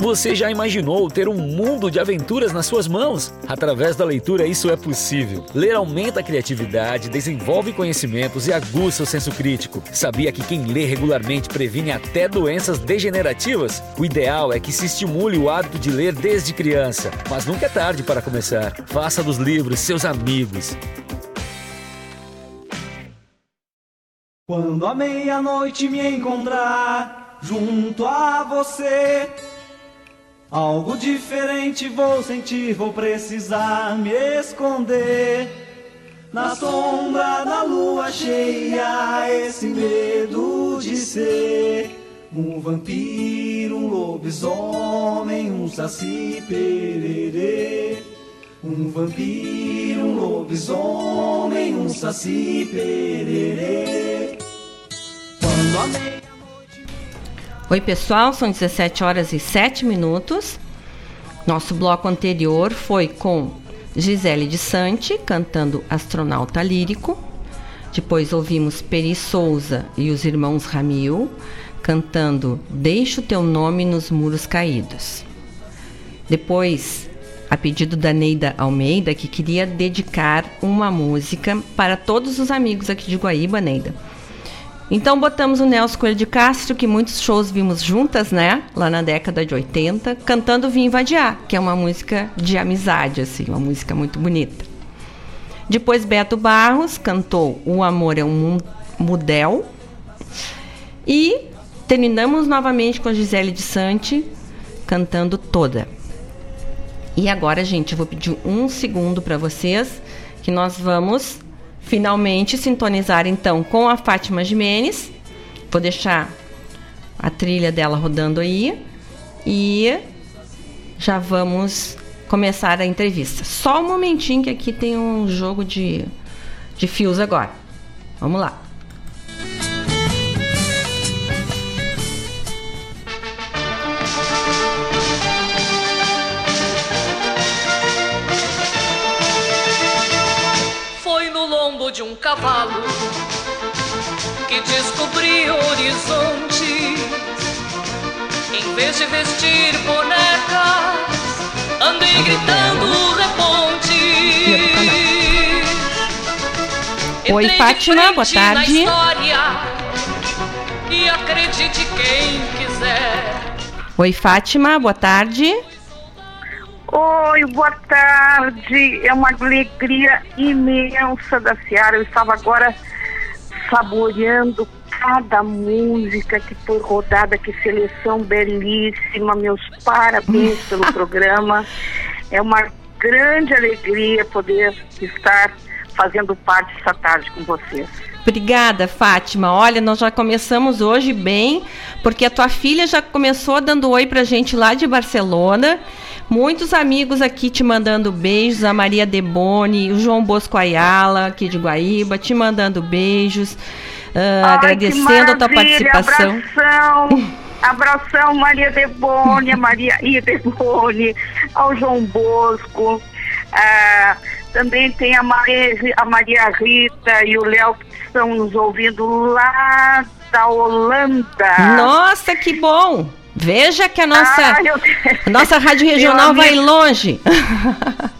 Speaker 12: Você já imaginou ter um mundo de aventuras nas suas mãos? Através da leitura, isso é possível. Ler aumenta a criatividade, desenvolve conhecimentos e aguça o senso crítico. Sabia que quem lê regularmente previne até doenças degenerativas? O ideal é que se estimule o hábito de ler desde criança, mas nunca é tarde para começar. Faça dos livros seus amigos.
Speaker 1: Quando a meia-noite me encontrar junto a você, algo diferente vou sentir, vou precisar me esconder. Na sombra da lua cheia, esse medo de ser um vampiro, um lobisomem, um saci pererê. Um vampiro, um lobisomem, um saci pererê. Quando
Speaker 2: Oi, pessoal, são 17 horas e 7 minutos. Nosso bloco anterior foi com Gisele de Sante cantando Astronauta Lírico. Depois ouvimos Peri Souza e os irmãos Ramil cantando Deixa o teu nome nos muros caídos. Depois, a pedido da Neida Almeida, que queria dedicar uma música para todos os amigos aqui de Guaíba, Neida. Então botamos o Nelson Coelho de Castro, que muitos shows vimos juntas, né? Lá na década de 80, cantando Vim Invadiar, que é uma música de amizade, assim, uma música muito bonita. Depois Beto Barros cantou O Amor é um Mudel. E terminamos novamente com a Gisele de Sante cantando Toda. E agora, gente, eu vou pedir um segundo para vocês que nós vamos finalmente sintonizar então com a Fátima Jimenez. Vou deixar a trilha dela rodando aí e já vamos começar a entrevista. Só um momentinho que aqui tem um jogo de, de fios agora. Vamos lá.
Speaker 6: Cavalo que descobri horizontes. Em vez de vestir bonecas, andei gritando reponte.
Speaker 2: Oi, Fátima, boa tarde.
Speaker 6: E acredite quem quiser.
Speaker 2: Oi, Fátima, boa tarde.
Speaker 13: Oi, boa tarde. É uma alegria imensa da Seara. Eu estava agora saboreando cada música que foi rodada, que seleção belíssima. Meus parabéns pelo programa. É uma grande alegria poder estar fazendo parte essa tarde com vocês.
Speaker 2: Obrigada, Fátima. Olha, nós já começamos hoje bem, porque a tua filha já começou dando oi pra gente lá de Barcelona. Muitos amigos aqui te mandando beijos, a Maria Deboni, o João Bosco Ayala, aqui de Guaíba, te mandando beijos, ah,
Speaker 13: Ai,
Speaker 2: agradecendo a tua participação.
Speaker 13: Abração, abração Maria Deboni, a Maria. Deboni, ao João Bosco. Ah, também tem a Maria, a Maria Rita e o Léo que estão nos ouvindo lá da Holanda.
Speaker 2: Nossa, que bom! Veja que a nossa,
Speaker 13: Ah, eu-
Speaker 2: a nossa rádio regional vai longe.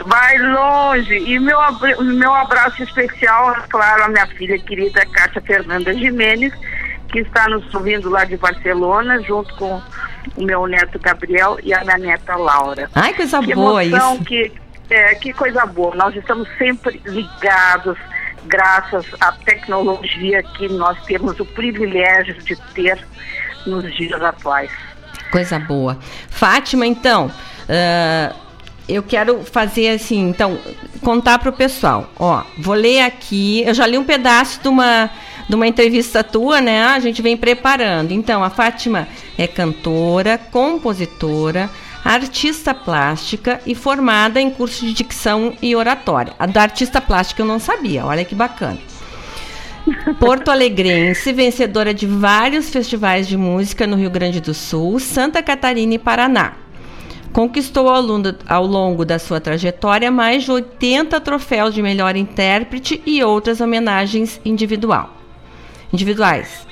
Speaker 13: Vai longe. E meu, meu abraço especial, é claro, à minha filha querida Cátia Fernanda Jimenez, que está nos ouvindo lá de Barcelona, junto com o meu neto Gabriel e a minha neta Laura.
Speaker 2: Ai, coisa
Speaker 13: que
Speaker 2: boa
Speaker 13: emoção,
Speaker 2: isso.
Speaker 13: Que, é, que coisa boa. Nós estamos sempre ligados, graças à tecnologia que nós temos o privilégio de ter nos dias atuais.
Speaker 2: Coisa boa. Fátima, então, ah, eu quero fazer assim, então, contar para o pessoal. Ó, vou ler aqui, eu já li um pedaço de uma, de uma entrevista tua, né? A gente vem preparando. Então, a Fátima é cantora, compositora, artista plástica e formada em curso de dicção e oratória. A da artista plástica eu não sabia, olha que bacana. Porto Alegrense, vencedora de vários festivais de música no Rio Grande do Sul, Santa Catarina e Paraná. Conquistou ao longo, ao longo da sua trajetória mais de 80 troféus de melhor intérprete e outras homenagens individual, individuais.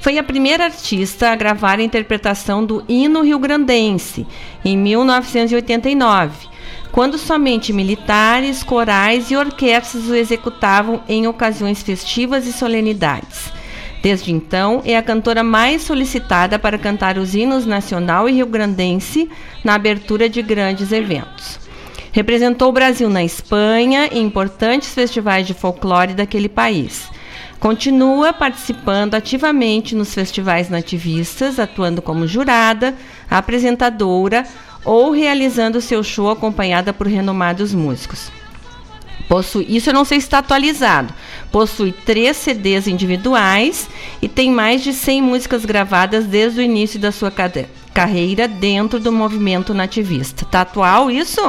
Speaker 2: Foi a primeira artista a gravar a interpretação do hino rio-grandense em 1989, quando somente militares, corais e orquestras o executavam em ocasiões festivas e solenidades. Desde então, é a cantora mais solicitada para cantar os hinos nacional e rio-grandense na abertura de grandes eventos. Representou o Brasil na Espanha em importantes festivais de folclore daquele país. Continua participando ativamente nos festivais nativistas, atuando como jurada, apresentadora ou realizando seu show acompanhada por renomados músicos. Possui, isso eu não sei se está atualizado. Possui três CDs individuais e tem mais de 100 músicas gravadas desde o início da sua carreira dentro do movimento nativista. Tá atual isso?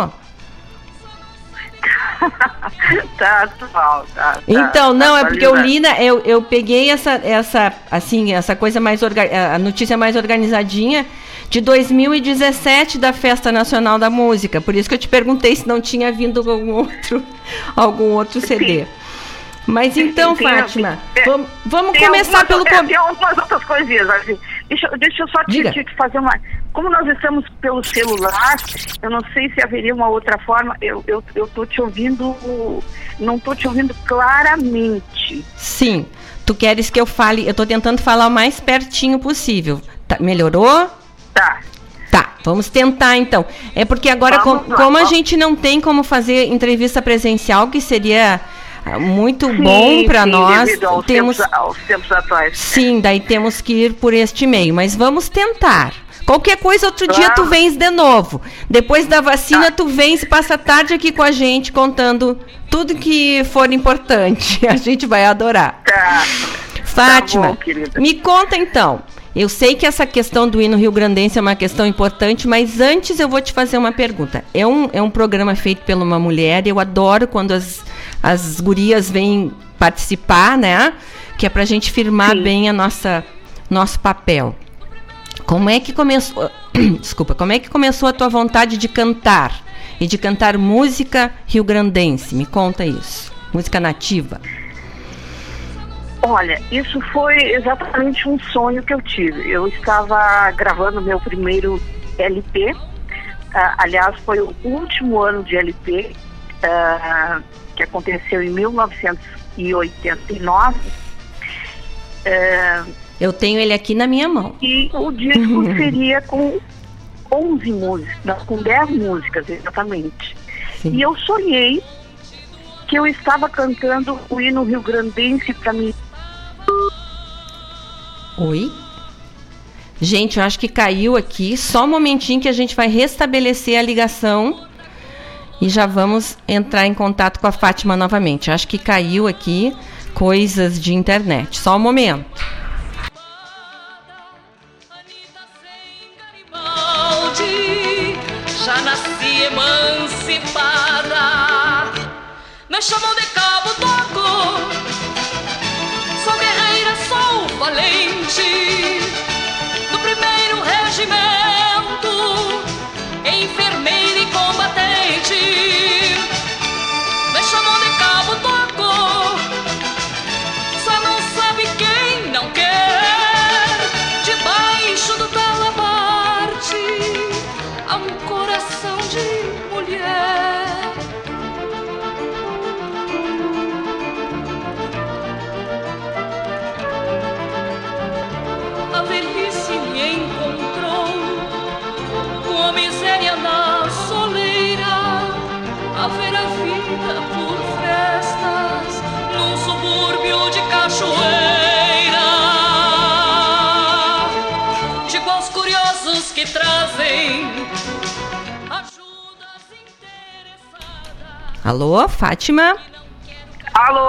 Speaker 13: Tá atual, tá. tá
Speaker 2: Então, não, é porque eu
Speaker 13: atualizado.
Speaker 2: li, na- eu, eu peguei essa, essa, assim, essa coisa mais, orga- a notícia mais organizadinha de 2017 da Festa Nacional da Música. Por isso que eu te perguntei se não tinha vindo algum outro, algum outro CD. Mas então,
Speaker 13: Tem-
Speaker 2: Fátima,
Speaker 13: tem-
Speaker 2: vamos, vamos começar
Speaker 13: algumas-
Speaker 2: pelo
Speaker 13: é, Tem algumas outras coisinhas. assim. Deixa, deixa eu só te, te fazer uma. Como nós estamos pelo celular, eu não sei se haveria uma outra forma. Eu, eu, eu te ouvindo. Não tô te ouvindo claramente.
Speaker 2: Sim, tu queres que eu fale, eu tô tentando falar o mais pertinho possível. Tá, melhorou?
Speaker 13: Tá.
Speaker 2: Tá, vamos tentar então. É porque agora, com- como a gente não tem como fazer entrevista presencial, que seria muito bom
Speaker 13: Sim,
Speaker 2: para
Speaker 13: sim,
Speaker 2: nós,
Speaker 13: aos
Speaker 2: temos
Speaker 13: tempos, aos tempos atuais.
Speaker 2: sim, daí temos que ir por este meio, mas vamos tentar. Qualquer coisa, outro dia tu
Speaker 13: Claro.
Speaker 2: vens de novo. Depois da
Speaker 13: Tá.
Speaker 2: vacina, tu vens e passa a tarde aqui com a gente, contando tudo que for importante. A gente vai adorar.
Speaker 13: Tá.
Speaker 2: Fátima,
Speaker 13: Tá bom,
Speaker 2: me conta então. Eu sei que essa questão do hino Rio Grandense é uma questão importante, mas antes eu vou te fazer uma pergunta. É um, é um programa feito por uma mulher, eu adoro quando as, as gurias vêm participar, né? Que é pra gente firmar bem a nossa nosso papel. Como é que começou, desculpa, como é que começou a tua vontade de cantar e de cantar música rio-grandense? Me conta isso. Música nativa.
Speaker 13: Olha, isso foi exatamente um sonho que eu tive. Eu estava gravando meu primeiro LP. ah, aliás, foi o último ano de LP, ah, que aconteceu em 1989. Ah,
Speaker 2: Eu tenho ele aqui na minha mão.
Speaker 13: e o disco seria com 11 músicas, não, com 10 músicas, exatamente. E eu sonhei que eu estava cantando o hino rio-grandense para mim.
Speaker 2: Oi? Gente, eu acho que caiu aqui. Só um momentinho que a gente vai restabelecer a ligação e já vamos entrar em contato com a Fátima novamente. Acho que caiu aqui coisas de internet. Só um momento.
Speaker 6: Já nasci emancipada. Me chamam de cabo toco, sou guerreira, sou valente. De cachoeira. Digo aos curiosos que trazem
Speaker 2: Alô, Fátima?
Speaker 13: Alô?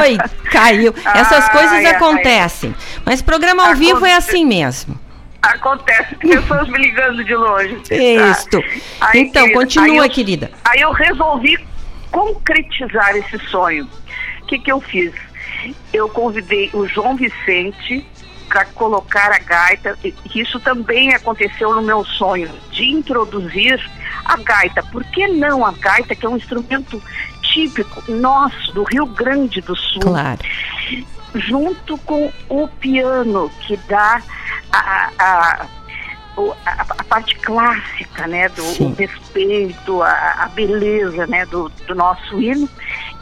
Speaker 2: Oi, caiu. Essas
Speaker 13: Ai,
Speaker 2: coisas
Speaker 13: ai.
Speaker 2: acontecem. Mas programa ao vivo é assim mesmo.
Speaker 13: Acontece, pessoas me ligando de longe. tá? Aí,
Speaker 2: Então,
Speaker 13: querida,
Speaker 2: continua,
Speaker 13: aí eu-
Speaker 2: querida.
Speaker 13: Aí eu resolvi concretizar esse sonho. O que, que eu fiz? Eu convidei o João Vicente para colocar a gaita, e isso também aconteceu no meu sonho, de introduzir a gaita. Por que não a gaita, que é um instrumento típico nosso, do Rio Grande do Sul?
Speaker 2: Claro.
Speaker 13: junto com o piano, que dá a, a, a- a parte clássica, né, do o respeito, a, a beleza, né, do, do nosso hino.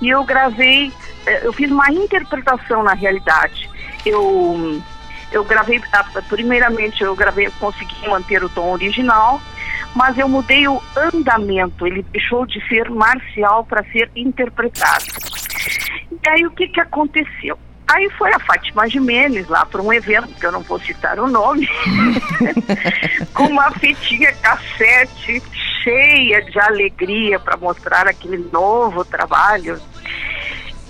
Speaker 13: E eu gravei, eu fiz uma interpretação na realidade. Eu eu gravei, primeiramente eu gravei, consegui manter o tom original, mas eu mudei o andamento, ele deixou de ser marcial para ser interpretado. E aí o que que aconteceu? Aí foi a Fátima Jimenez lá para um evento, que eu não vou citar o nome, com uma fitinha cassete cheia de alegria para mostrar aquele novo trabalho.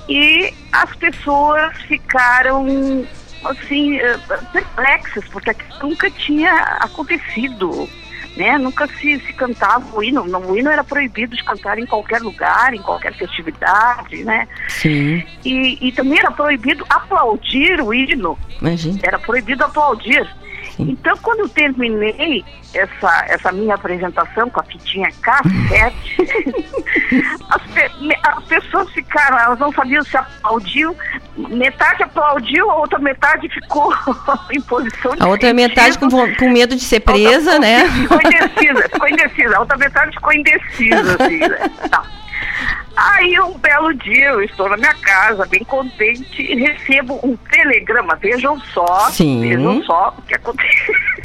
Speaker 13: E as pessoas ficaram assim eh, perplexas, porque aquilo nunca tinha acontecido né? Nunca se, se cantava o hino. Não, o hino era proibido de cantar em qualquer lugar, em qualquer festividade, né?
Speaker 2: Sim.
Speaker 13: E, e também era proibido aplaudir o hino.
Speaker 2: Imagina.
Speaker 13: Era proibido aplaudir. Então, quando eu terminei essa, essa minha apresentação com a fitinha cassete, as, pe- as pessoas ficaram, elas não sabiam se aplaudiu, metade aplaudiu, a outra metade ficou em posição de
Speaker 2: A outra metade com,
Speaker 13: sentido.
Speaker 2: com medo de ser presa, né?
Speaker 13: Ficou indecisa, ficou indecisa. A outra metade ficou indecisa, assim, né? Tá. Aí um belo dia eu estou na minha casa, bem contente, e recebo um telegrama. Vejam só,
Speaker 2: Sim.
Speaker 13: vejam só o que, aconte...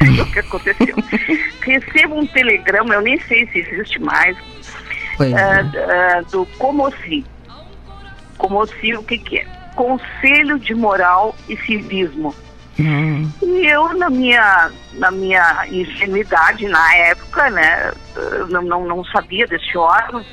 Speaker 13: o que aconteceu. recebo um telegrama, eu nem sei se existe mais, ah,
Speaker 2: é.
Speaker 13: ah, do Comoci. Comoci, o que, que é? Conselho de Moral e Civismo.
Speaker 2: Hum.
Speaker 13: E eu, na minha, na minha ingenuidade na época, né, não, não, não sabia desse órgão,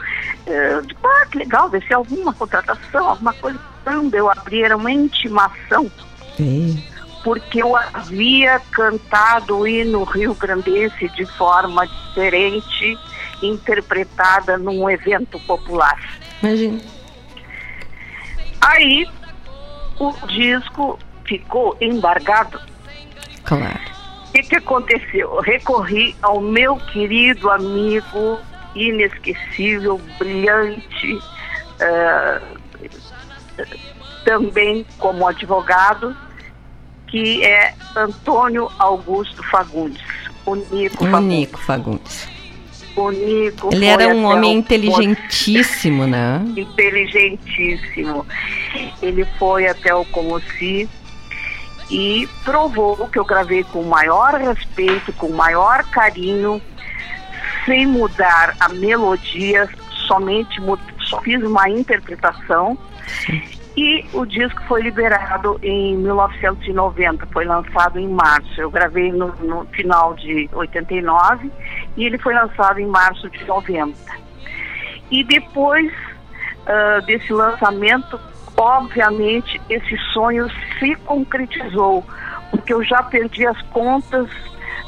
Speaker 13: eu digo, ah, que legal, deve ser alguma contratação, alguma coisa. Quando eu abri, era uma intimação,
Speaker 2: Sim.
Speaker 13: porque eu havia cantado o hino Rio Grandense de forma diferente, interpretada num evento popular.
Speaker 2: Imagina.
Speaker 13: Aí, o disco ficou embargado.
Speaker 2: Claro.
Speaker 13: O que, que aconteceu? Eu recorri ao meu querido amigo, inesquecível, brilhante, eh, também como advogado, que é Antônio Augusto Fagundes, o Nico
Speaker 2: O
Speaker 13: Fagundes.
Speaker 2: Nico Fagundes.
Speaker 13: O Nico
Speaker 2: Ele era um homem inteligentíssimo, né?
Speaker 13: inteligentíssimo. Ele foi até o Comoci e provou que eu gravei com o maior respeito, com o maior carinho, sem mudar a melodia, somente só fiz uma interpretação. E o disco foi liberado em 1990, foi lançado em março. Eu gravei no, no final de 89 e ele foi lançado em março de 90. E depois ah, desse lançamento, obviamente, esse sonho se concretizou, porque eu já perdi as contas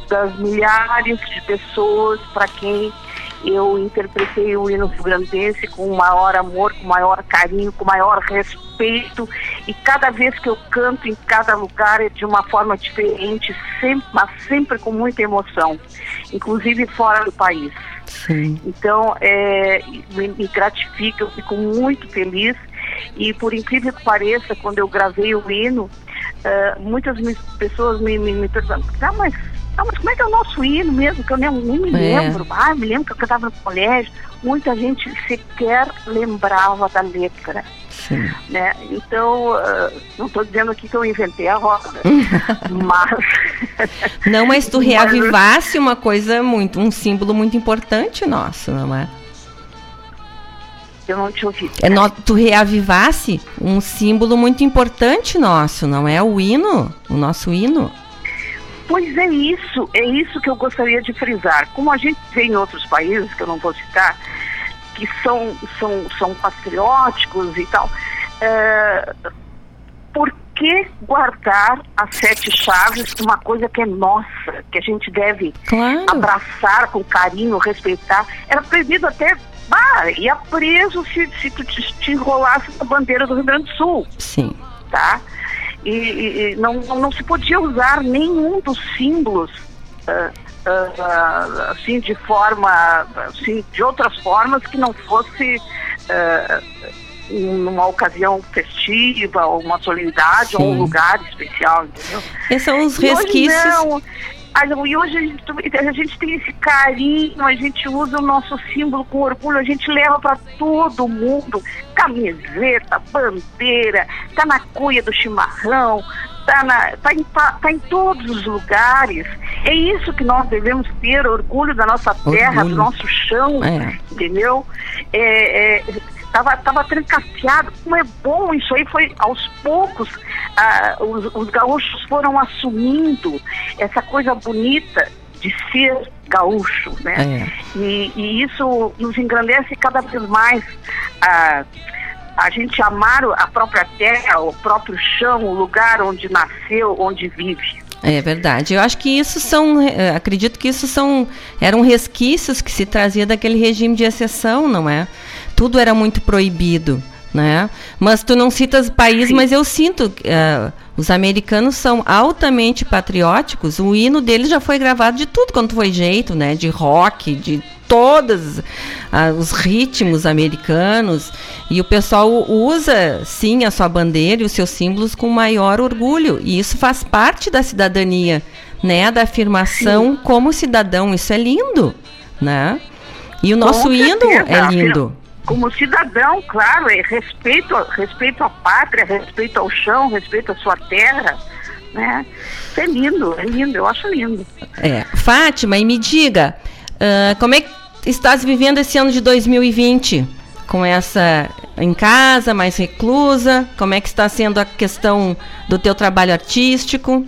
Speaker 13: das milhares de pessoas para quem eu interpretei o hino rio-grandense com o maior amor, com o maior carinho, com o maior respeito. E cada vez que eu canto em cada lugar é de uma forma diferente, sempre, mas sempre com muita emoção, inclusive fora do país.
Speaker 2: Sim.
Speaker 13: Então, é, me, me gratifica, eu fico muito feliz. E por incrível que pareça, quando eu gravei o hino, eh, muitas pessoas me, me, me perguntam, ah, mas, ah, mas como é que é o nosso hino mesmo? Que eu nem, nem me
Speaker 2: É.
Speaker 13: lembro. Ah, me lembro que eu cantava no colégio. Muita gente sequer lembrava da letra.
Speaker 2: Sim.
Speaker 13: Né? Então, ah, não estou dizendo aqui que eu inventei a roda, mas
Speaker 2: Não, mas tu reavivasse uma coisa muito, um símbolo muito importante nosso, não é?
Speaker 13: eu não te ouvi.
Speaker 2: É no, tu reavivasse um símbolo muito importante nosso, não é? O hino, o nosso hino.
Speaker 13: Pois é isso, é isso que eu gostaria de frisar. Como a gente vê em outros países, que eu não vou citar, que são, são, são patrióticos e tal, é, por que guardar as sete chaves uma coisa que é nossa, que a gente deve
Speaker 2: Claro.
Speaker 13: abraçar com carinho, respeitar? Era proibido até, ah, ia preso se, se tu te, te enrolasse na bandeira do Rio Grande do Sul
Speaker 2: Sim.
Speaker 13: tá? E, e- e não, não, se podia usar nenhum dos símbolos ah, ah, assim de forma, assim, de outras formas que não fosse ah, numa ocasião festiva, ou uma solenidade, ou um
Speaker 2: Sim.
Speaker 13: lugar especial, entendeu?
Speaker 2: Esses são os resquícios.
Speaker 13: não. E hoje a gente, a gente tem esse carinho, a gente usa o nosso símbolo com orgulho, a gente leva para todo mundo camiseta, bandeira, tá na cuia do chimarrão, tá, na, tá, em, tá em todos os lugares. É isso que nós devemos ter, orgulho da nossa terra,
Speaker 2: Orgulho.
Speaker 13: do nosso chão,
Speaker 2: É.
Speaker 13: entendeu? É, é, tava, tava trancafiado. Como é bom isso aí, foi aos poucos, ah, os, os gaúchos foram assumindo essa coisa bonita de ser gaúcho, né?
Speaker 2: É.
Speaker 13: E, e isso nos engrandece cada vez mais a, a gente amar a própria terra, o próprio chão, o lugar onde nasceu, onde vive.
Speaker 2: É verdade. Eu acho que isso são, eh, acredito que isso são, eram resquícios que se trazia daquele regime de exceção, não é? Tudo era muito proibido, né? Mas tu não citas país, mas eu sinto uh, os americanos são altamente patrióticos. O hino deles já foi gravado de tudo quanto foi jeito, né? De rock, de todos ah, os ritmos americanos e o pessoal usa sim a sua bandeira e os seus símbolos com maior orgulho e isso faz parte da cidadania, né? Da afirmação sim. como cidadão. Isso é lindo, né? E o nosso hino é lindo
Speaker 13: como cidadão, claro, é respeito, respeito à pátria, respeito ao chão, respeito à sua terra, né? Isso é lindo, é lindo, eu acho lindo.
Speaker 2: É, Fátima, e me diga, uh, como é que estás vivendo esse ano de 2020? Com essa em casa, mais reclusa, como é que está sendo a questão do teu trabalho artístico?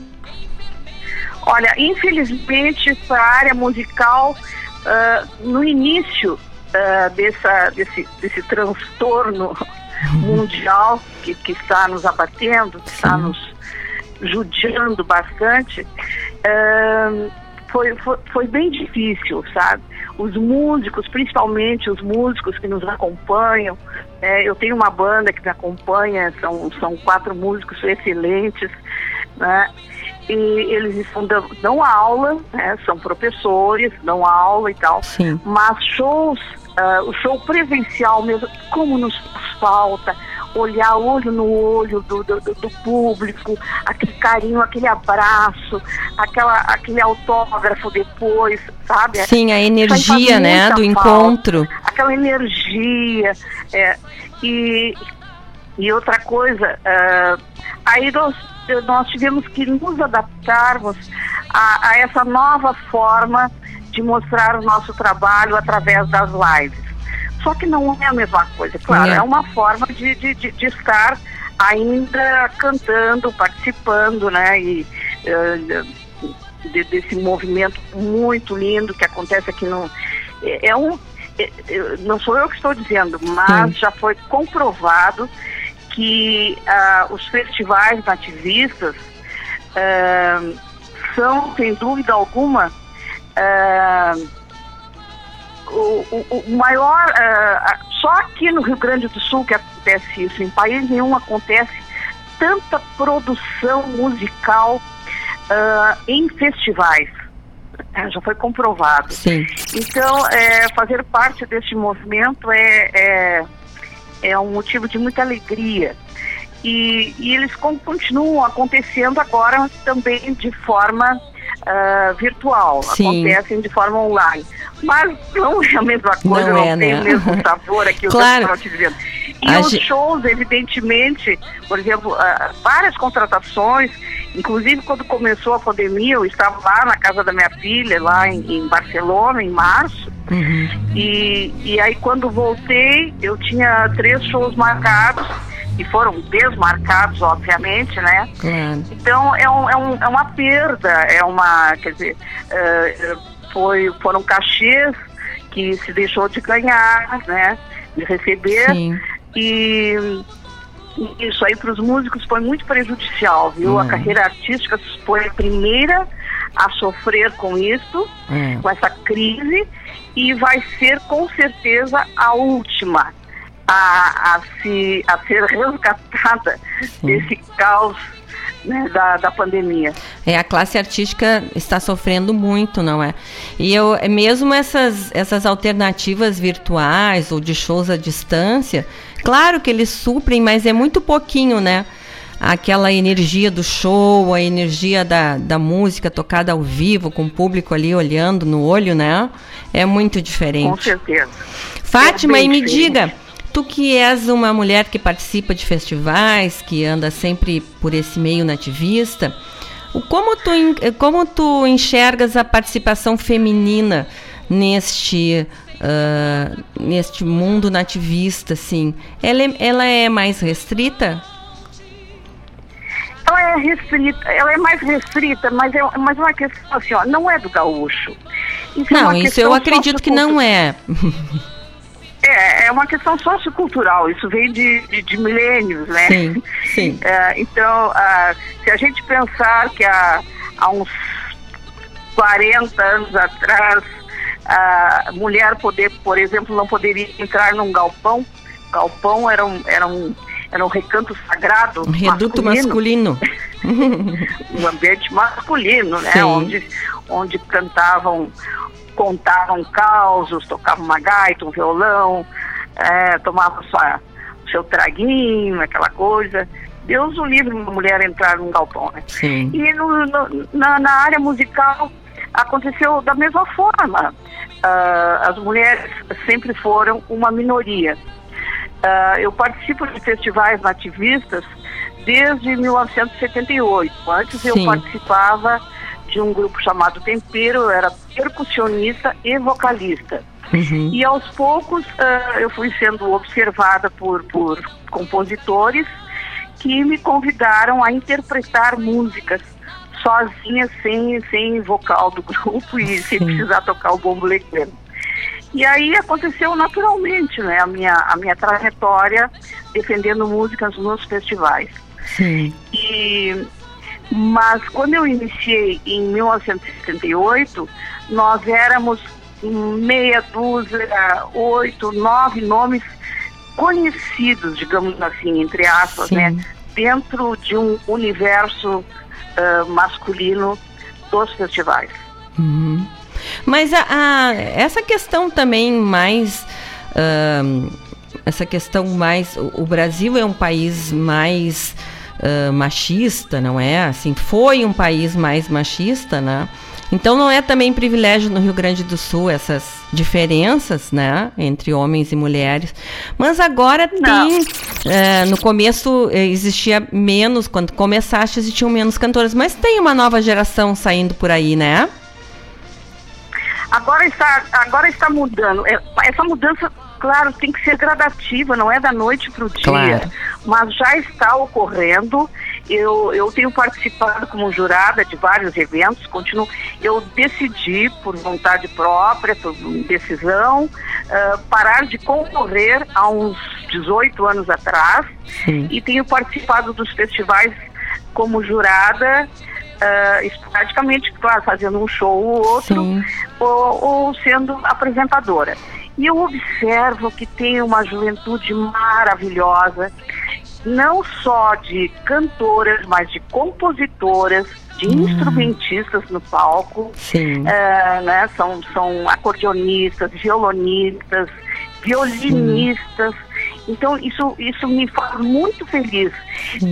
Speaker 13: Olha, infelizmente, essa área musical, uh, no início, uh, dessa, desse, desse transtorno mundial que, que está nos abatendo, que está nos judiando bastante, uh, foi, foi, foi bem difícil, sabe? Os músicos, principalmente os músicos que nos acompanham, é, eu tenho uma banda que me acompanha, são, são quatro músicos excelentes, né? E eles estão dão, dão aula, né? são professores, dão aula e tal,
Speaker 2: Sim.
Speaker 13: mas shows uh, o show presencial mesmo, como nos falta olhar olho no olho do, do, do, público, aquele carinho, aquele abraço, aquela, aquele autógrafo depois, sabe?
Speaker 2: Sim, a energia, né, do falta, encontro.
Speaker 13: Aquela energia. É, e, e outra coisa, uh, aí nós, nós tivemos que nos adaptarmos a, a essa nova forma de mostrar o nosso trabalho através das lives. Só que não é a mesma coisa, claro, é, é uma forma de, de, de, de, estar ainda cantando, participando, né? E, uh, de, desse movimento muito lindo que acontece aqui no. É, é um. É, não sou eu que estou dizendo, mas Sim. já foi comprovado que uh, os festivais nativistas uh, são, sem dúvida alguma, é, o, o, o, maior, é, só aqui no Rio Grande do Sul que acontece isso, em país nenhum acontece tanta produção musical uh, em festivais. É, já foi comprovado.
Speaker 2: Sim.
Speaker 13: Então, é, fazer parte desse movimento é, é, é um motivo de muita alegria. E, e eles continuam acontecendo agora também de forma uh, virtual,
Speaker 2: Sim.
Speaker 13: acontecem de forma online. Mas não é a mesma coisa, não, não é, tem né? o mesmo sabor aqui,
Speaker 2: claro.
Speaker 13: o que eu te dizendo. E a os gente... shows, evidentemente, por exemplo, uh, várias contratações, inclusive quando começou a pandemia, eu estava lá na casa da minha filha, lá em, em Barcelona, em março,
Speaker 2: uhum.
Speaker 13: e, e aí quando voltei, eu tinha três shows marcados, e foram desmarcados, obviamente, né?
Speaker 2: Claro.
Speaker 13: Então é, um, é, um, é uma perda, é uma, quer dizer, uh, foi, foram cachês que se deixou de ganhar, né? De receber.
Speaker 2: Sim.
Speaker 13: E isso aí para os músicos foi muito prejudicial, viu? A
Speaker 2: hum.
Speaker 13: carreira artística foi a primeira a sofrer com isso,
Speaker 2: hum.
Speaker 13: com essa crise, e vai ser com certeza a última a, a, se, a ser resgatada Sim. desse caos né, da, da pandemia.
Speaker 2: É, a classe artística está sofrendo muito, não é? E eu, mesmo essas, essas alternativas virtuais ou de shows à distância, claro que eles suprem, mas é muito pouquinho, né? Aquela energia do show, a energia da, da música tocada ao vivo, com o público ali olhando no olho, né? É muito diferente.
Speaker 13: Com certeza.
Speaker 2: Fátima,
Speaker 13: é
Speaker 2: e me
Speaker 13: diferente.
Speaker 2: diga, Tu que és uma mulher que participa de festivais, que anda sempre por esse meio nativista, como tu, como tu enxergas a participação feminina neste, uh, neste mundo nativista, assim? Ela é, ela é mais restrita?
Speaker 13: Ela é restrita, ela é mais restrita, mas é, mas é uma questão assim, ó, não é do gaúcho.
Speaker 2: Isso é não, é isso eu acredito que não é.
Speaker 13: É, é uma questão sociocultural, isso vem de, de, de milênios, né?
Speaker 2: Sim, sim.
Speaker 13: É, então, uh, se a gente pensar que a, há uns 40 anos atrás, a mulher poder, por exemplo, não poderia entrar num galpão. Galpão era um, era um, era um recanto sagrado.
Speaker 2: Um reduto masculino.
Speaker 13: um ambiente masculino, né?
Speaker 2: Sim.
Speaker 13: Onde, onde cantavam, contavam causos, tocavam uma gaita, um violão, é, tomavam sua, seu traguinho, aquela coisa. Deus o livre uma mulher entrar num galpão, né?
Speaker 2: Sim.
Speaker 13: E no- no- na, na área musical aconteceu da mesma forma. Ah, as mulheres sempre foram uma minoria. Ah, eu participo de festivais nativistas desde 1978. Antes eu
Speaker 2: Sim.
Speaker 13: participava de um grupo chamado Tempero, eu era percussionista e vocalista.
Speaker 2: Uhum.
Speaker 13: E aos poucos ah, eu fui sendo observada por, por compositores que me convidaram a interpretar músicas sozinha, sem, sem vocal do grupo e sem precisar tocar o bombo lequeno. E aí aconteceu naturalmente, né, a minha, a minha trajetória defendendo músicas nos festivais.
Speaker 2: Sim.
Speaker 13: E, mas quando eu iniciei em 1978, nós éramos meia dúzia, oito, nove nomes conhecidos, digamos assim, entre aspas,
Speaker 2: Sim.
Speaker 13: né? Dentro de um universo ah, masculino dos festivais.
Speaker 2: Uhum. Mas a, a- essa questão também mais. ahn, essa questão mais. O, o Brasil é um país mais machista, não é? Assim, foi um país mais machista, né? Então não é também privilégio no Rio Grande do Sul essas diferenças, né, entre homens e mulheres. Mas agora tem, eh, no começo eh, existia menos, quando começaste existiam menos cantoras, mas tem uma nova geração saindo por aí, né?
Speaker 13: Agora está, agora está mudando. É, Essa mudança, claro, tem que ser gradativa, não é da noite para o dia.
Speaker 2: Claro.
Speaker 13: Mas já está ocorrendo. Eu, eu tenho participado como jurada de vários eventos, continuo. Eu decidi, por vontade própria, por decisão, ah, parar de concorrer há uns 18 anos atrás e tenho participado dos festivais como jurada, ah, esporadicamente, claro, fazendo um show ou outro, ou, ou sendo apresentadora. E eu observo que tem uma juventude maravilhosa, não só de cantoras, mas de compositoras, de instrumentistas no palco.
Speaker 2: Sim.
Speaker 13: É, né, são, são acordeonistas, violonistas, violinistas. Então, isso, isso me faz muito feliz.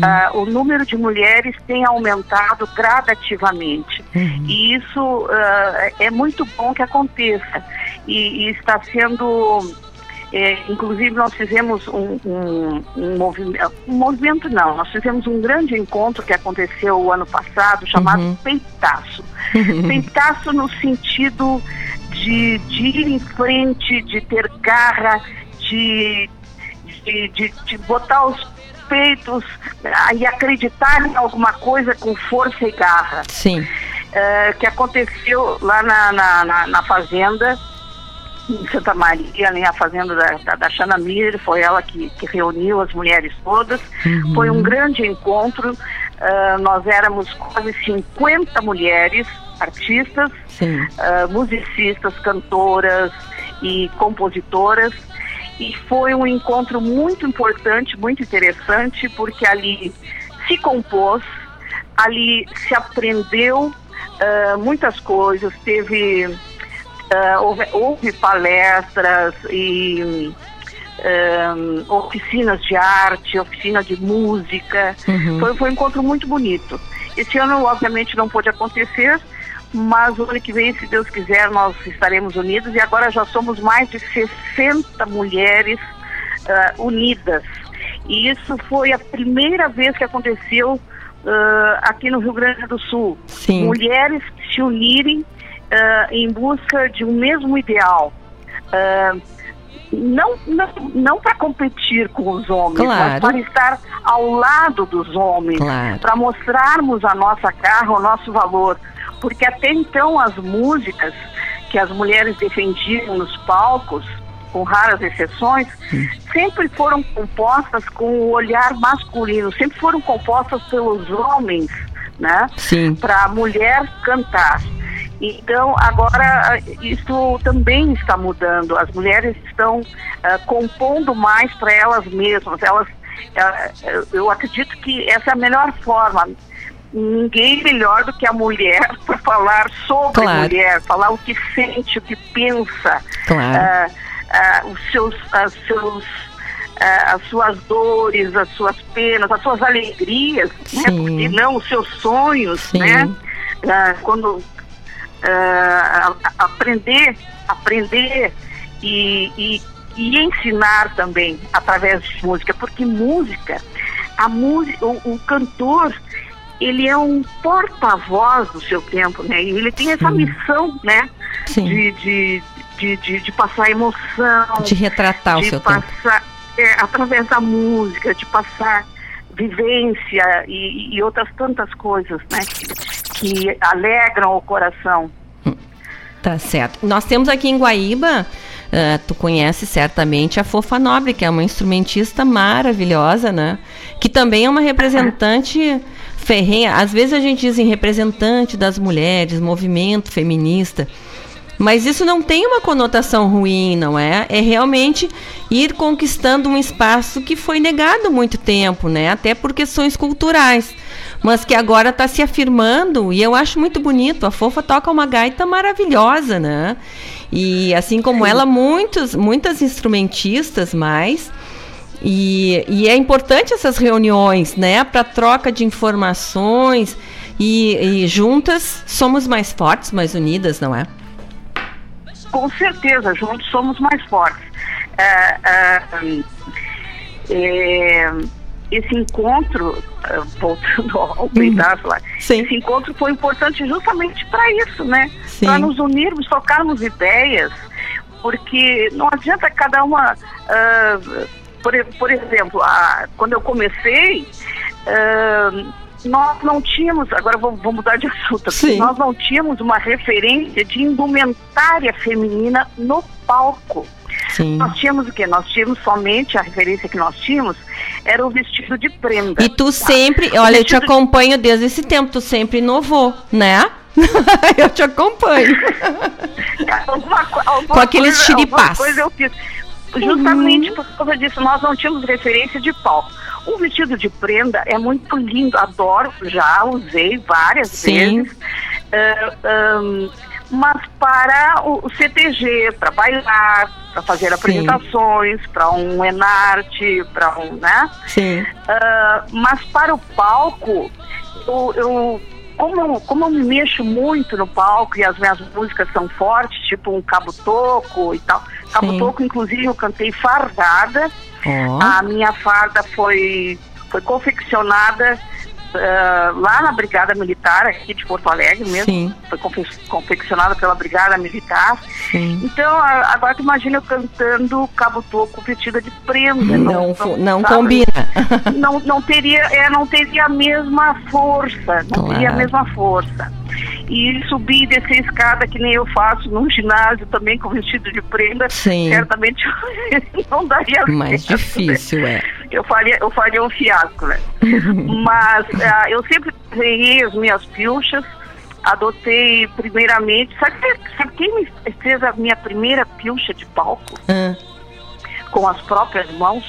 Speaker 13: Ah, o número de mulheres tem aumentado gradativamente. E isso ah, é muito bom que aconteça. E, e está sendo. é, inclusive, nós fizemos um, um, um movimento. Um movimento, não, nós fizemos um grande encontro que aconteceu o ano passado, chamado
Speaker 2: Uhum.
Speaker 13: Peitaço. Peitaço no sentido de, de ir em frente, de ter garra, de, de, de, de botar os peitos ah, e acreditar em alguma coisa com força e garra.
Speaker 2: Sim.
Speaker 13: Eh, que aconteceu lá na, na, na, na fazenda, em Santa Maria, ali a fazenda da, da, da Xana Mir, foi ela que, que reuniu as mulheres todas.
Speaker 2: Uhum.
Speaker 13: Foi um grande encontro. eh, nós éramos quase 50 mulheres artistas, ah, musicistas, cantoras e compositoras. E foi um encontro muito importante, muito interessante, porque ali se compôs, ali se aprendeu ah, muitas coisas, teve ah, houve, houve palestras e ah, oficinas de arte, oficina de música.
Speaker 2: Uhum.
Speaker 13: Foi, foi um encontro muito bonito. Esse ano, obviamente, não pôde acontecer, mas o ano que vem, se Deus quiser, nós estaremos unidos e agora já somos mais de 60 mulheres ah, unidas. E isso foi a primeira vez que aconteceu ah, aqui no Rio Grande do Sul.
Speaker 2: Sim.
Speaker 13: Mulheres se unirem ah, em busca de um mesmo ideal. Não não, não para competir com os homens, mas
Speaker 2: Claro.
Speaker 13: para estar ao lado dos homens,
Speaker 2: Claro.
Speaker 13: para mostrarmos a nossa garra, o nosso valor. Porque até então as músicas que as mulheres defendiam nos palcos, com raras exceções, sempre foram compostas com o olhar masculino, sempre foram compostas pelos homens né?
Speaker 2: Sim.
Speaker 13: Para a mulher cantar. Então, agora, isso também está mudando. As mulheres estão ah, compondo mais para elas mesmas. Elas, ah, eu acredito que essa é a melhor forma. Ninguém melhor do que a mulher para falar sobre
Speaker 2: Claro.
Speaker 13: a mulher, falar o que sente, o que pensa,
Speaker 2: Claro.
Speaker 13: ah, ah, os seus, as, seus, ah, as suas dores, as suas penas, as suas alegrias, né? Porque não os seus sonhos,
Speaker 2: Sim.
Speaker 13: né? Quando aprender, aprender e, e, e ensinar também através de música, porque música, a música, o, o cantor, ele é um porta-voz do seu tempo, né? E ele tem essa tempo, né? De, de, de, de, de passar emoção,
Speaker 2: De retratar o seu tempo.
Speaker 13: passar, é, através da música, de passar vivência e, e outras tantas coisas, né? Que, que alegram o coração.
Speaker 2: Tá certo. Nós temos aqui em Guaíba, ah, tu conhece certamente a Fofa Nobre, que é uma instrumentista maravilhosa, né? Que também é uma representante ferrenha. Às vezes a gente diz em representante das mulheres, movimento feminista. Mas isso não tem uma conotação ruim, não é? É realmente ir conquistando um espaço que foi negado há muito tempo, né? Até por questões culturais. Mas que agora está se afirmando e eu acho muito bonito. A Fofa toca uma gaita maravilhosa, né? E assim como ela, muitos, muitas instrumentistas mais. E, e é importante essas reuniões, né? Para troca de informações e, e juntas somos mais fortes, mais unidas, não é?
Speaker 13: Com certeza, juntos somos mais fortes. É, é, é, esse encontro, voltando ao pedaço lá, esse encontro foi importante justamente para isso, né? Para nos unirmos, trocarmos ideias, porque não adianta cada uma. Por, por exemplo, a- quando eu comecei, ah, nós não tínhamos, agora vou, vou mudar de assunto, aqui, nós não tínhamos uma referência de indumentária feminina no palco. Nós tínhamos o quê? Nós tínhamos somente, a referência que nós tínhamos era o vestido de prenda.
Speaker 2: E tu
Speaker 13: tá?
Speaker 2: sempre, olha, eu te
Speaker 13: vestido de-
Speaker 2: acompanho desde esse tempo, tu sempre inovou, né? eu te acompanho.
Speaker 13: Alguma alguma
Speaker 2: Com aqueles
Speaker 13: coisa- alguma coisa eu fiz. Justamente por causa disso, nós não tínhamos referência de palco. O vestido de prenda é muito lindo, adoro, já usei várias
Speaker 2: Sim.
Speaker 13: vezes. Ah, ahn, mas para o, CTG, para bailar, para fazer apresentações, para um enarte, para um, né?
Speaker 2: Sim.
Speaker 13: Ah, mas para o palco, eu, eu- como, eu- como eu me mexo muito no palco e as minhas músicas são fortes, tipo um cabo toco e tal. Cabo
Speaker 2: Sim.
Speaker 13: toco, inclusive, eu cantei fardada.
Speaker 2: Ó.
Speaker 13: A minha farda foi, foi confeccionada ah, lá na Brigada Militar, aqui de Porto Alegre mesmo.
Speaker 2: Sim.
Speaker 13: Foi confe- confeccionada pela Brigada Militar.
Speaker 2: Sim.
Speaker 13: Então, a- agora tu imagina eu cantando cabo toco vestida de prenda.
Speaker 2: Não, fu- não
Speaker 13: sabe?
Speaker 2: combina.
Speaker 13: não, não teria é, não teria a mesma força, não teria a
Speaker 2: Claro.
Speaker 13: mesma força. E subir e descer escada que nem eu faço num ginásio também com vestido de prenda,
Speaker 2: Sim.
Speaker 13: certamente não daria
Speaker 2: Mais
Speaker 13: certo,
Speaker 2: difícil,
Speaker 13: né?
Speaker 2: é.
Speaker 13: Eu faria, eu faria um fiasco, né? Mas ah, eu sempre desenhei as minhas pilchas, adotei primeiramente. Sabe, sabe quem me fez a minha primeira pilcha de palco?
Speaker 2: Ah.
Speaker 13: Com as próprias mãos?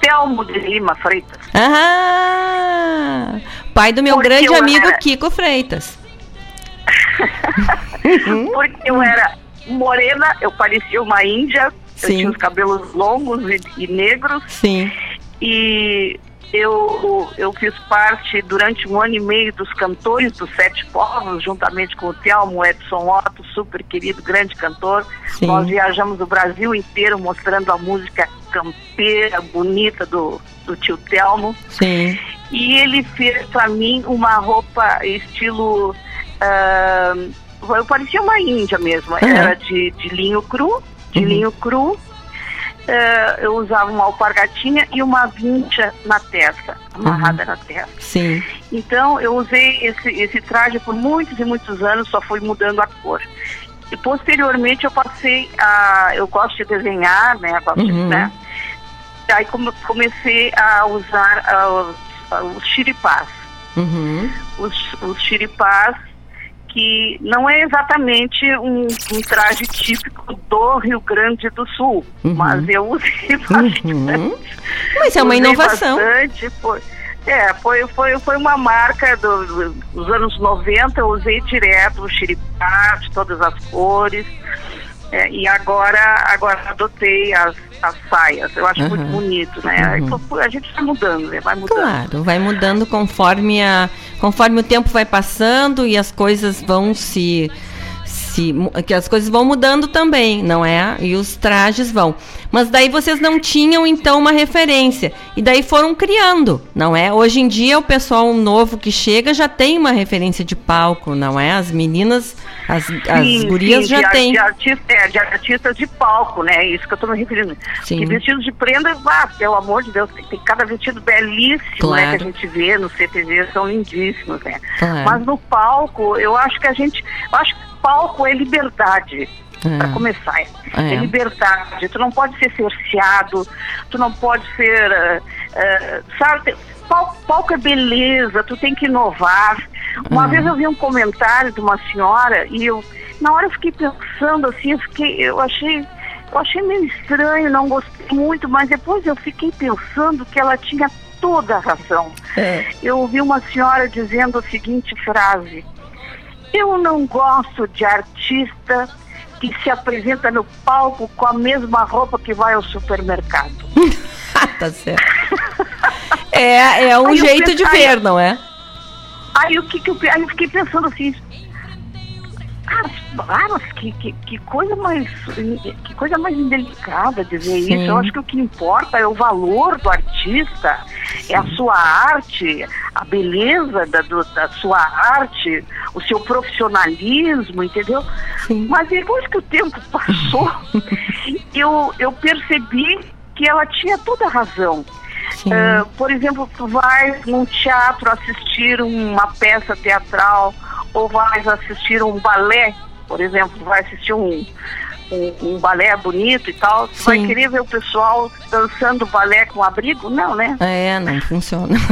Speaker 13: Telmo de Lima Freitas.
Speaker 2: Ah! Pai do meu
Speaker 13: Porque
Speaker 2: grande amigo
Speaker 13: era-
Speaker 2: Kiko Freitas.
Speaker 13: Porque eu era morena, eu parecia uma índia, eu
Speaker 2: Sim.
Speaker 13: tinha os cabelos longos e, e negros.
Speaker 2: Sim.
Speaker 13: E eu, eu fiz parte durante um ano e meio dos cantores dos Sete Povos, juntamente com o Telmo Edson Otto, super querido, grande cantor.
Speaker 2: Sim.
Speaker 13: Nós viajamos o Brasil inteiro mostrando a música campeira, bonita do, do tio Telmo.
Speaker 2: Sim.
Speaker 13: E ele fez para mim uma roupa estilo. ah, eu parecia uma índia mesmo.
Speaker 2: Uhum.
Speaker 13: Era de, de linho cru, de
Speaker 2: Uhum.
Speaker 13: linho cru. Ah, eu usava uma alpargatinha e uma vincha na testa, amarrada
Speaker 2: Uhum.
Speaker 13: na testa.
Speaker 2: Sim.
Speaker 13: Então eu usei esse, esse traje por muitos e muitos anos, só fui mudando a cor. E posteriormente eu passei a. Eu gosto de desenhar, né? Gosto de,
Speaker 2: Uhum.
Speaker 13: né? Aí come- comecei a usar ah, os, ah, os chiripás.
Speaker 2: Uhum.
Speaker 13: os, os chiripás, que não é exatamente um, um traje típico do Rio Grande do Sul,
Speaker 2: Uhum.
Speaker 13: mas eu usei bastante.
Speaker 2: Uhum. Mas é uma inovação.
Speaker 13: Bastante, foi, é, foi, foi, foi uma marca do- dos anos 90, eu usei direto o xiripá de todas as cores. É, e agora, agora adotei as, as saias. Eu acho muito
Speaker 2: Uhum.
Speaker 13: bonito, né?
Speaker 2: Uhum.
Speaker 13: A gente vai mudando, né? Vai mudando.
Speaker 2: Claro, vai mudando conforme a conforme o tempo vai passando e as coisas vão se se que as coisas vão mudando também, não é? E os trajes vão. Mas daí vocês não tinham então uma referência e daí foram criando, não é? Hoje em dia o pessoal novo que chega já tem uma referência de palco, não é? As meninas, as, as
Speaker 13: Sim,
Speaker 2: gurias
Speaker 13: sim,
Speaker 2: já têm.
Speaker 13: De artista, é, de artistas de palco, né? É Isso que eu tô me referindo.
Speaker 2: Sim.
Speaker 13: Que vestidos de prenda, ah, pelo amor de Deus, tem, tem cada vestido belíssimo, né?
Speaker 2: Claro.
Speaker 13: Que a gente vê no CTG, são lindíssimos, né?
Speaker 2: Claro.
Speaker 13: Mas no palco, eu acho que a gente. Eu acho palco é liberdade.
Speaker 2: É.
Speaker 13: Pra começar, é.
Speaker 2: É.
Speaker 13: Liberdade. Tu não pode ser cerceado, tu não pode ser. eh, eh, sabe, palco, palco é beleza, tu tem que inovar. Uma
Speaker 2: É.
Speaker 13: vez eu vi um comentário de uma senhora e eu, na hora eu fiquei pensando assim, eu fiquei, eu achei, eu achei meio estranho, não gostei muito, mas depois eu fiquei pensando que ela tinha toda a razão.
Speaker 2: É.
Speaker 13: Eu ouvi uma senhora dizendo a seguinte frase: Eu não gosto de artista que se apresenta no palco com a mesma roupa que vai ao supermercado.
Speaker 2: tá certo. É, é um
Speaker 13: Aí
Speaker 2: jeito de ver, não é?
Speaker 13: Aí o que, que eu, aí eu fiquei pensando assim, cara, ah, mas que, que, que coisa mais que coisa mais indelicada dizer
Speaker 2: Sim.
Speaker 13: isso. Eu acho que o que importa é o valor do artista, é a sua arte, a beleza da, do- da sua arte, o seu profissionalismo, entendeu? Mas depois que o tempo passou, eu, eu percebi que ela tinha toda a razão. Ah, por exemplo, tu vais num teatro assistir uma peça teatral ou vais assistir um balé, por exemplo, tu vai assistir um, um, um balé bonito e tal, tu vai querer ver o pessoal dançando balé com abrigo? Não, né?
Speaker 2: É, não funciona.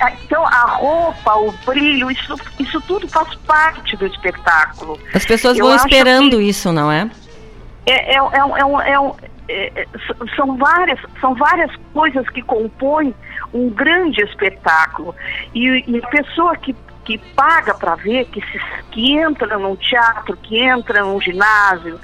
Speaker 13: Ah, Então a roupa, o brilho, isso, isso tudo faz parte do espetáculo.
Speaker 2: As pessoas
Speaker 13: Eu
Speaker 2: vão esperando isso, não é?
Speaker 13: é, é, é, um- é, um- é um- é, é, são várias são várias coisas que compõem um grande espetáculo e, e a pessoa que, que paga para ver que se, que entra num teatro que entra num ginásio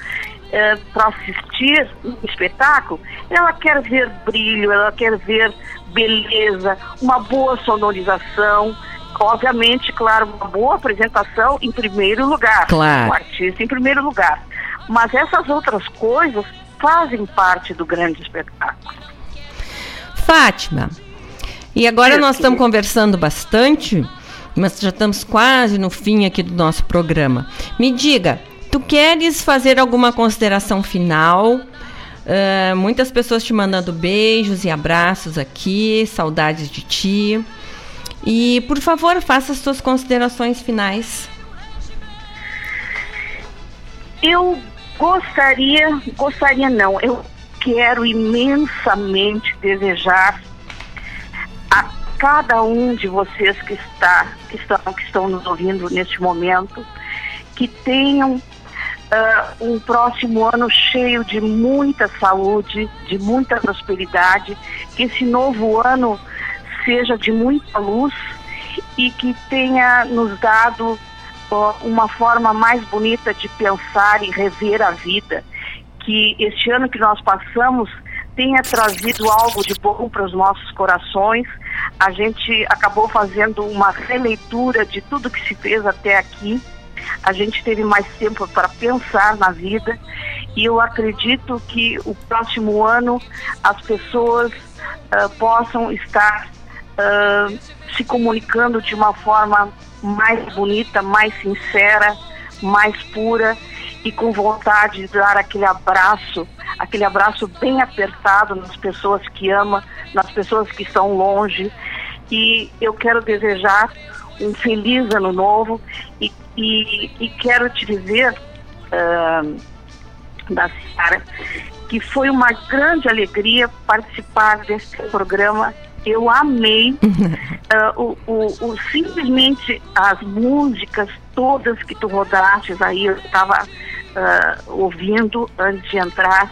Speaker 13: para assistir um espetáculo ela quer ver brilho ela quer ver beleza uma boa sonorização obviamente claro uma boa apresentação em primeiro lugar
Speaker 2: Claro.
Speaker 13: o artista em primeiro lugar mas essas outras coisas fazem parte do grande espetáculo.
Speaker 2: Fátima, e agora nós estamos conversando bastante, mas já estamos quase no fim aqui do nosso programa. Me diga, tu queres fazer alguma consideração final? Ah, muitas pessoas te mandando beijos e abraços aqui, saudades de ti. E, por favor, faça as suas considerações finais.
Speaker 13: Eu gostaria, gostaria não, eu quero imensamente desejar a cada um de vocês que está, que estão, que estão nos ouvindo neste momento, que tenham ah, um próximo ano cheio de muita saúde, de muita prosperidade, que esse novo ano seja de muita luz e que tenha nos dado uma forma mais bonita de pensar e rever a vida. Que este ano que nós passamos tenha trazido algo de bom para os nossos corações. A gente acabou fazendo uma releitura de tudo que se fez até aqui. A gente teve mais tempo para pensar na vida e eu acredito que o próximo ano as pessoas ah, possam estar ah, se comunicando de uma forma mais bonita, mais sincera, mais pura e com vontade de dar aquele abraço, aquele abraço bem apertado nas pessoas que ama, nas pessoas que estão longe. E eu quero desejar um feliz ano novo e, e, e quero te dizer, ah, da Ciara, que foi uma grande alegria participar desse programa eu amei ah, o, o, o- simplesmente as músicas todas que tu rodaste aí, eu estava ouvindo antes de entrar.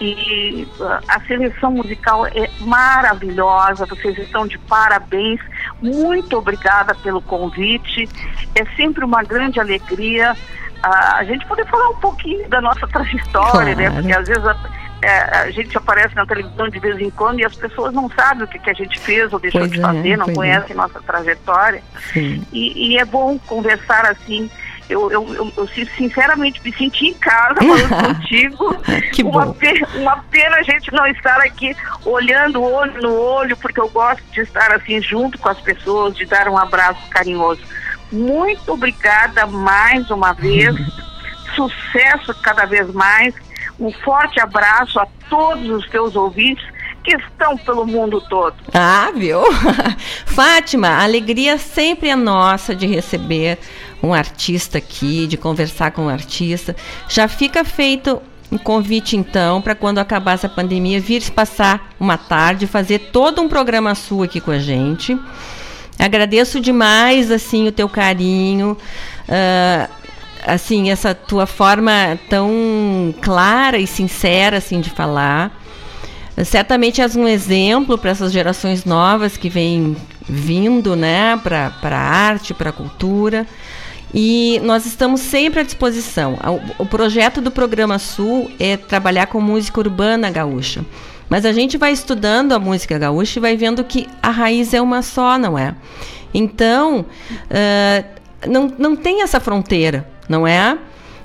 Speaker 13: E ah, a seleção musical é maravilhosa, vocês estão de parabéns. Muito obrigada pelo convite. É sempre uma grande alegria ah, a gente poder falar um pouquinho da nossa trajetória, né?
Speaker 2: Claro.
Speaker 13: Porque às vezes a, é, a gente aparece na televisão de vez em quando e as pessoas não sabem o que, que a gente fez ou deixou
Speaker 2: Pois
Speaker 13: de
Speaker 2: é,
Speaker 13: fazer, não
Speaker 2: pois é.
Speaker 13: conhecem nossa trajetória. E, e é bom conversar assim. Eu, eu, eu, eu sin- sinceramente me senti em casa falando contigo.
Speaker 2: Que
Speaker 13: uma,
Speaker 2: bom.
Speaker 13: uma pena a gente não estar aqui olhando olho no olho, porque eu gosto de estar assim junto com as pessoas, de dar um abraço carinhoso. Muito obrigada mais uma vez. Sucesso cada vez mais. Um forte abraço a todos os teus ouvintes que estão pelo mundo todo.
Speaker 2: Ah, viu? Fátima, a alegria sempre é nossa de receber um artista aqui, de conversar com um artista. Já fica feito um convite, então, para quando acabar essa pandemia, vir passar uma tarde, fazer todo um programa sul aqui com a gente. Agradeço demais, assim, o teu carinho, ah, assim, essa tua forma tão clara e sincera, assim, de falar. Certamente és um exemplo para essas gerações novas que vêm vindo, né, para a arte, para a cultura. E nós estamos sempre à disposição. O, o projeto do Programa Sul é trabalhar com música urbana gaúcha. Mas a gente vai estudando a música gaúcha e vai vendo que a raiz é uma só, não é? Então, ah, não, não tem essa fronteira, não é?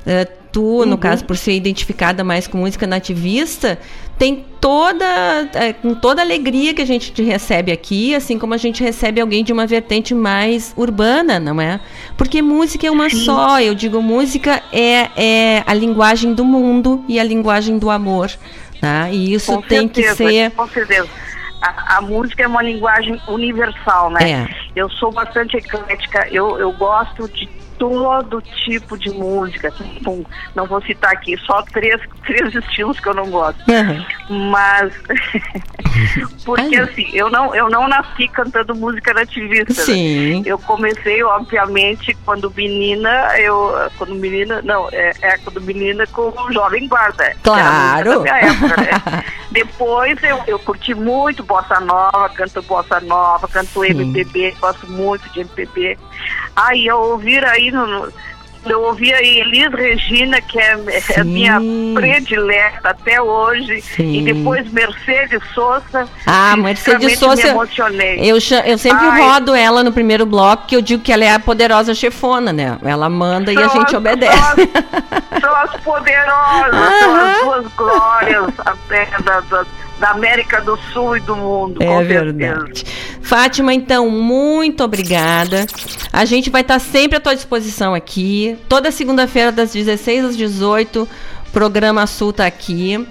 Speaker 2: Ah, tu, no
Speaker 13: Uhum.
Speaker 2: caso, por ser identificada mais com música nativista, tem toda, é, com toda a alegria que a gente te recebe aqui, assim como a gente recebe alguém de uma vertente mais urbana, não é? Porque música é uma só, eu digo, música é, é a linguagem do mundo e a linguagem do amor, né? E isso
Speaker 13: Com
Speaker 2: tem que
Speaker 13: certeza,
Speaker 2: ser...
Speaker 13: Com certeza. A, a música é uma linguagem universal, né?
Speaker 2: É.
Speaker 13: Eu sou bastante eclética, eu, eu gosto de todo tipo de música. Tipo, não vou citar aqui, só três, três estilos que eu não gosto. Mas porque assim, eu não, eu não nasci cantando música nativista. né?
Speaker 2: Sim.
Speaker 13: Eu comecei, obviamente, quando menina, eu. Quando menina, não, é, é quando menina com o Jovem Guarda.
Speaker 2: Claro.
Speaker 13: época, né? Depois eu, eu curti muito bossa nova, canto bossa nova, canto MPB, gosto muito de MPB. Aí eu ouvir aí no. eu ouvi aí Elis Regina, que é, é a minha predileta até hoje,
Speaker 2: Sim.
Speaker 13: e depois Mercedes Sosa.
Speaker 2: Ah, Mercedes Sosa.
Speaker 13: Me emocionei.
Speaker 2: Eu, eu sempre
Speaker 13: Ai,
Speaker 2: rodo ela no primeiro bloco, que eu digo que ela é a poderosa chefona, né? Ela manda e a
Speaker 13: São
Speaker 2: gente
Speaker 13: as-
Speaker 2: obedece.
Speaker 13: São as poderosas, são as duas glórias até da, da, da América do Sul e do mundo,
Speaker 2: É verdade. Fátima, então, muito obrigada. A gente vai estar sempre à tua disposição aqui. Toda segunda-feira, das 16 às 18, programa Sul tá aqui.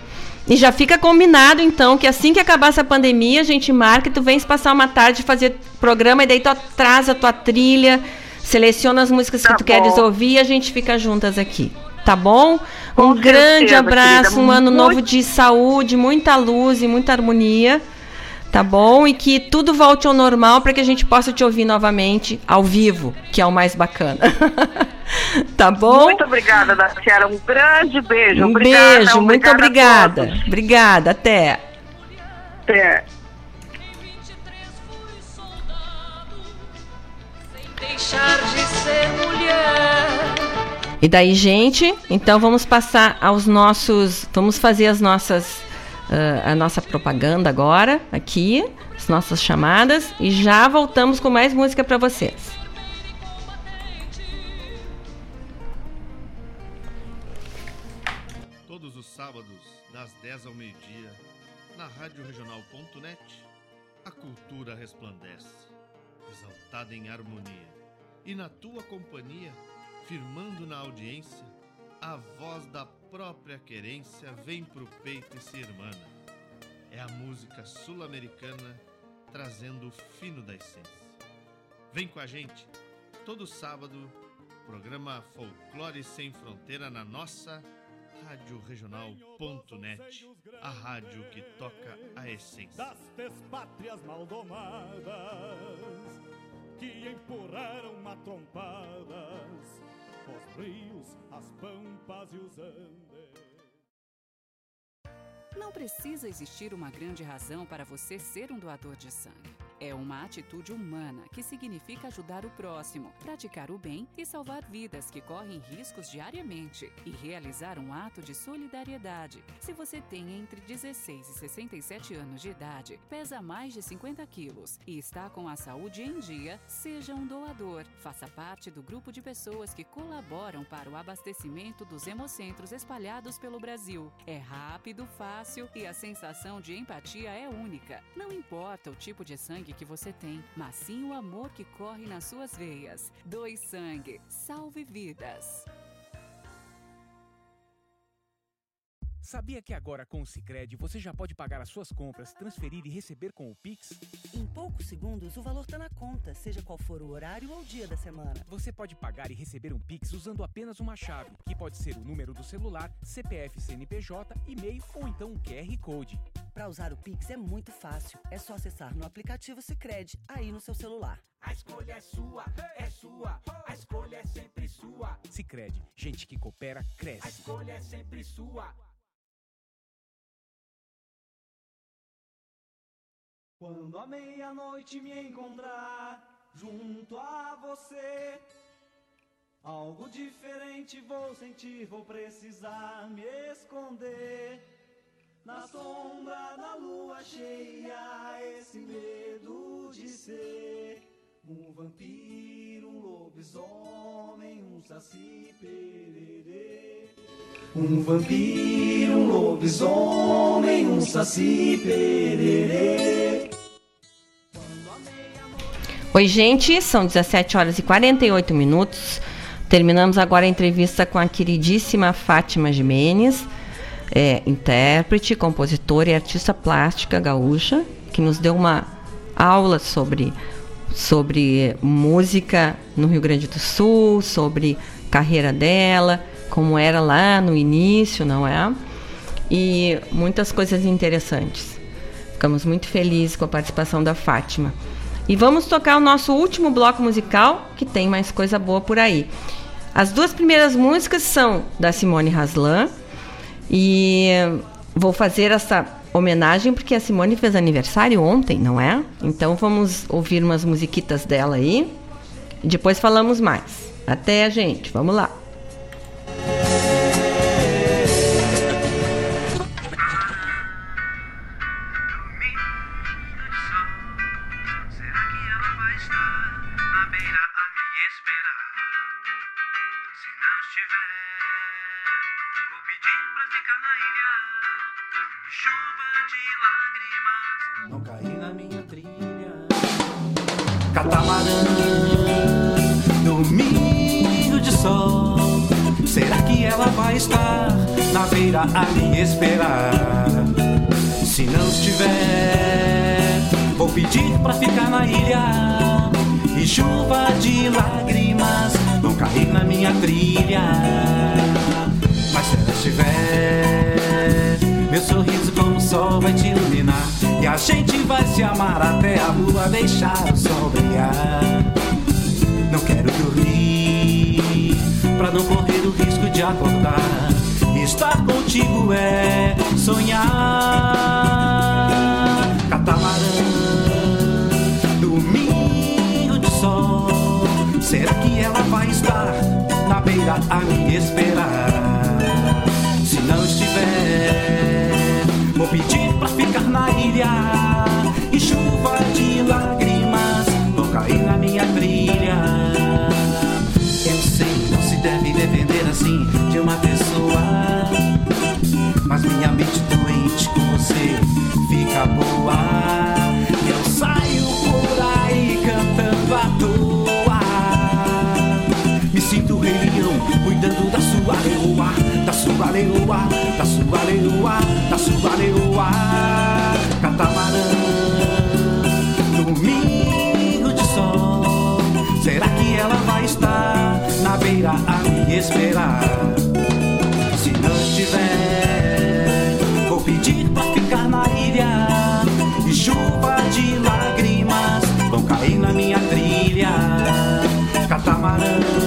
Speaker 2: E já fica combinado, então, que assim que acabar essa pandemia, a gente marca e tu vens passar uma tarde fazer programa e daí tu traz a tua trilha, seleciona as músicas que tu queres ouvir e a gente fica juntas aqui. Tá bom? um grande
Speaker 13: certeza,
Speaker 2: abraço,
Speaker 13: querida.
Speaker 2: um ano
Speaker 13: Muito-
Speaker 2: novo de saúde, muita luz e muita harmonia. Tá bom? E que tudo volte ao normal para que a gente possa te ouvir novamente ao vivo, que é o mais bacana. tá bom?
Speaker 13: Muito obrigada, Daciara. Um grande beijo.
Speaker 2: Um
Speaker 13: Obrigada,
Speaker 2: beijo, muito
Speaker 13: obrigada a
Speaker 2: obrigada. Obrigada, até.
Speaker 13: Até.
Speaker 6: Deixar de ser mulher.
Speaker 2: E daí, gente, então vamos passar aos nossos. Vamos fazer as nossas. ah, a nossa propaganda agora, aqui, as nossas chamadas, e já voltamos com mais música para vocês.
Speaker 14: Todos os sábados, das 10 ao meio-dia, na Rádio a cultura resplandece, exaltada em harmonia. E na tua companhia, firmando na audiência, a voz da própria querência vem pro peito e se irmana. É a música sul-americana trazendo o fino da essência. Vem com a gente, todo sábado, programa Folclore Sem Fronteira na nossa Rádio Regional.net. a rádio que toca a essência.
Speaker 3: Das despátrias maldomadas que empurraram matrompadas os rios, as pampas e os andes.
Speaker 15: Não precisa existir uma grande razão para você ser um doador de sangue. É uma atitude humana que significa ajudar o próximo, praticar o bem e salvar vidas que correm riscos diariamente e realizar um ato de solidariedade. Se você tem entre 16 e 67 anos de idade, pesa mais de 50 quilos e está com a saúde em dia, seja um doador. Faça parte do grupo de pessoas que colaboram para o abastecimento dos hemocentros espalhados pelo Brasil. É rápido, fácil e a sensação de empatia é única. Não importa o tipo de sangue que você tem, mas sim o amor que corre nas suas veias. Doe sangue, salve vidas.
Speaker 16: Sabia que agora com o Sicredi você já pode pagar as suas compras, transferir e receber com o Pix?
Speaker 17: Em poucos segundos, o valor está na conta, seja qual for o horário ou o dia da semana.
Speaker 16: Você pode pagar e receber um Pix usando apenas uma chave, que pode ser o número do celular, CPF CNPJ, e-mail ou então um QR Code.
Speaker 17: Para usar o Pix é muito fácil. É só acessar no aplicativo Sicredi aí no seu celular.
Speaker 18: A escolha é sua, é sua. A escolha é sempre sua.
Speaker 16: Sicredi, gente que coopera cresce.
Speaker 18: A escolha é sempre sua.
Speaker 1: Quando à meia-noite me encontrar junto a você, algo diferente vou sentir, vou precisar me esconder. Na sombra da lua cheia, esse medo de ser um vampiro, um lobisomem, um saci pererê. Um vampiro, um lobisomem, um saci pererê.
Speaker 2: Oi, gente, são 17 horas e 48 minutos. Terminamos agora a entrevista com a queridíssima Fátima Jimenez, é, intérprete, compositora e artista plástica gaúcha, que nos deu uma aula sobre, sobre música no Rio Grande do Sul, sobre carreira dela, como era lá no início, não é? E muitas coisas interessantes. Ficamos muito felizes com a participação da Fátima. E vamos tocar o nosso último bloco musical, que tem mais coisa boa por aí. As duas primeiras músicas são da Simone Haslan. E vou fazer essa homenagem porque a Simone fez aniversário ontem, não é? Então vamos ouvir umas musiquitas dela aí. Depois falamos mais. Até, gente. Vamos lá.
Speaker 1: Catamarã, domingo de sol. Será que ela vai estar na beira a me esperar? Se não estiver, vou pedir pra ficar na ilha. E chuva de lágrimas vão cair na minha trilha. Mas se ela estiver, meu sorriso como o sol vai te iluminar. E a gente vai se amar até a lua deixar o sol brilhar. Não quero dormir pra não correr o risco de acordar. Estar contigo é sonhar. Catamarã, domingo de sol. Será que ela vai estar na beira a me esperar? Se não estiver, vou pedir pra ficar na ilha. E chuva de lágrimas vão cair na minha trilha. Eu sei, não se deve depender assim de uma pessoa. Mas minha mente doente com você fica boa. leoa, da sua leoa, da sua leoa, catamarã. Domingo de sol, será que ela vai estar na beira a me esperar? Se não tiver, vou pedir pra
Speaker 19: ficar na ilha e chuva de lágrimas vão cair na minha trilha, catamarã.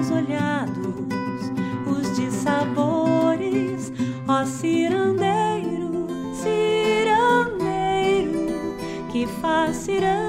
Speaker 19: teus olhados, os de sabores, ó cirandeiro, cirandeiro, que faz cirandeiro.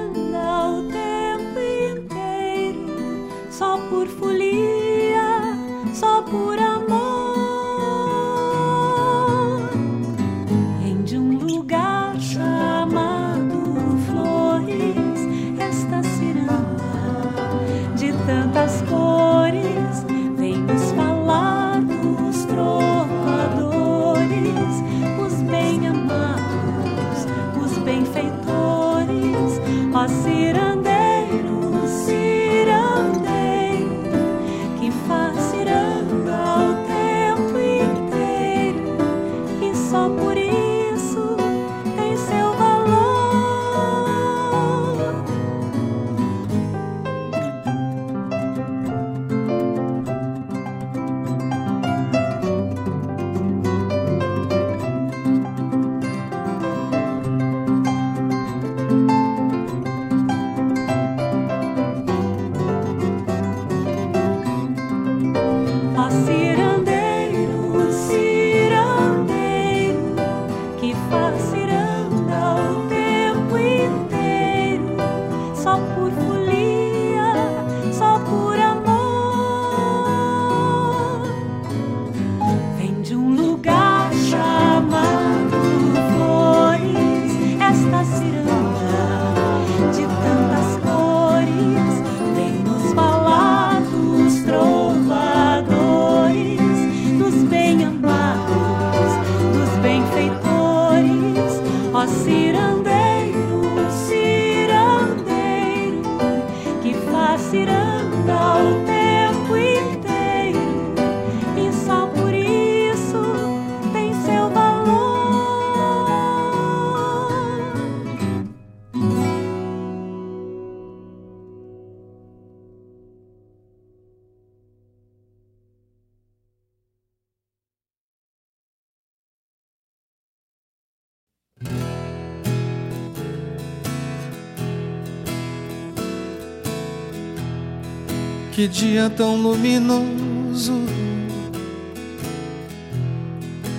Speaker 20: Que dia tão luminoso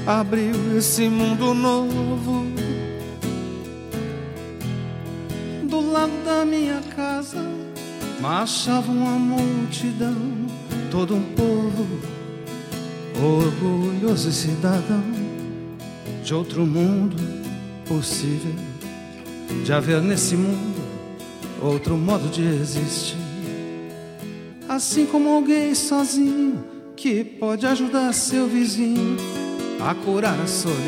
Speaker 20: abriu esse mundo novo do lado da minha casa marchava uma multidão, todo um povo orgulhoso e cidadão de outro mundo possível de haver nesse mundo outro modo de existir. Assim como alguém sozinho que pode ajudar seu vizinho a curar a solidão.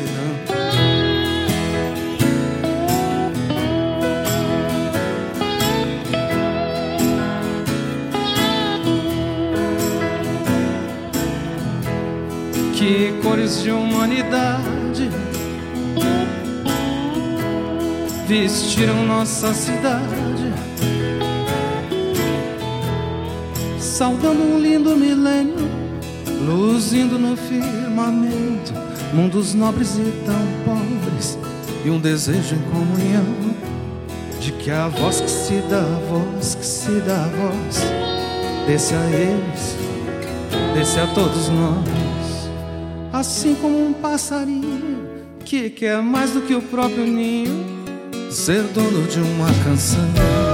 Speaker 20: Que cores de humanidade vestiram nossa cidade, saudando um lindo milênio, luzindo no firmamento, mundos nobres e tão pobres, e um desejo em comunhão de que a voz que se dá, a voz que se dá, a voz, desse a eles, desse a todos nós, assim como um passarinho que quer mais do que o próprio ninho ser dono de uma canção.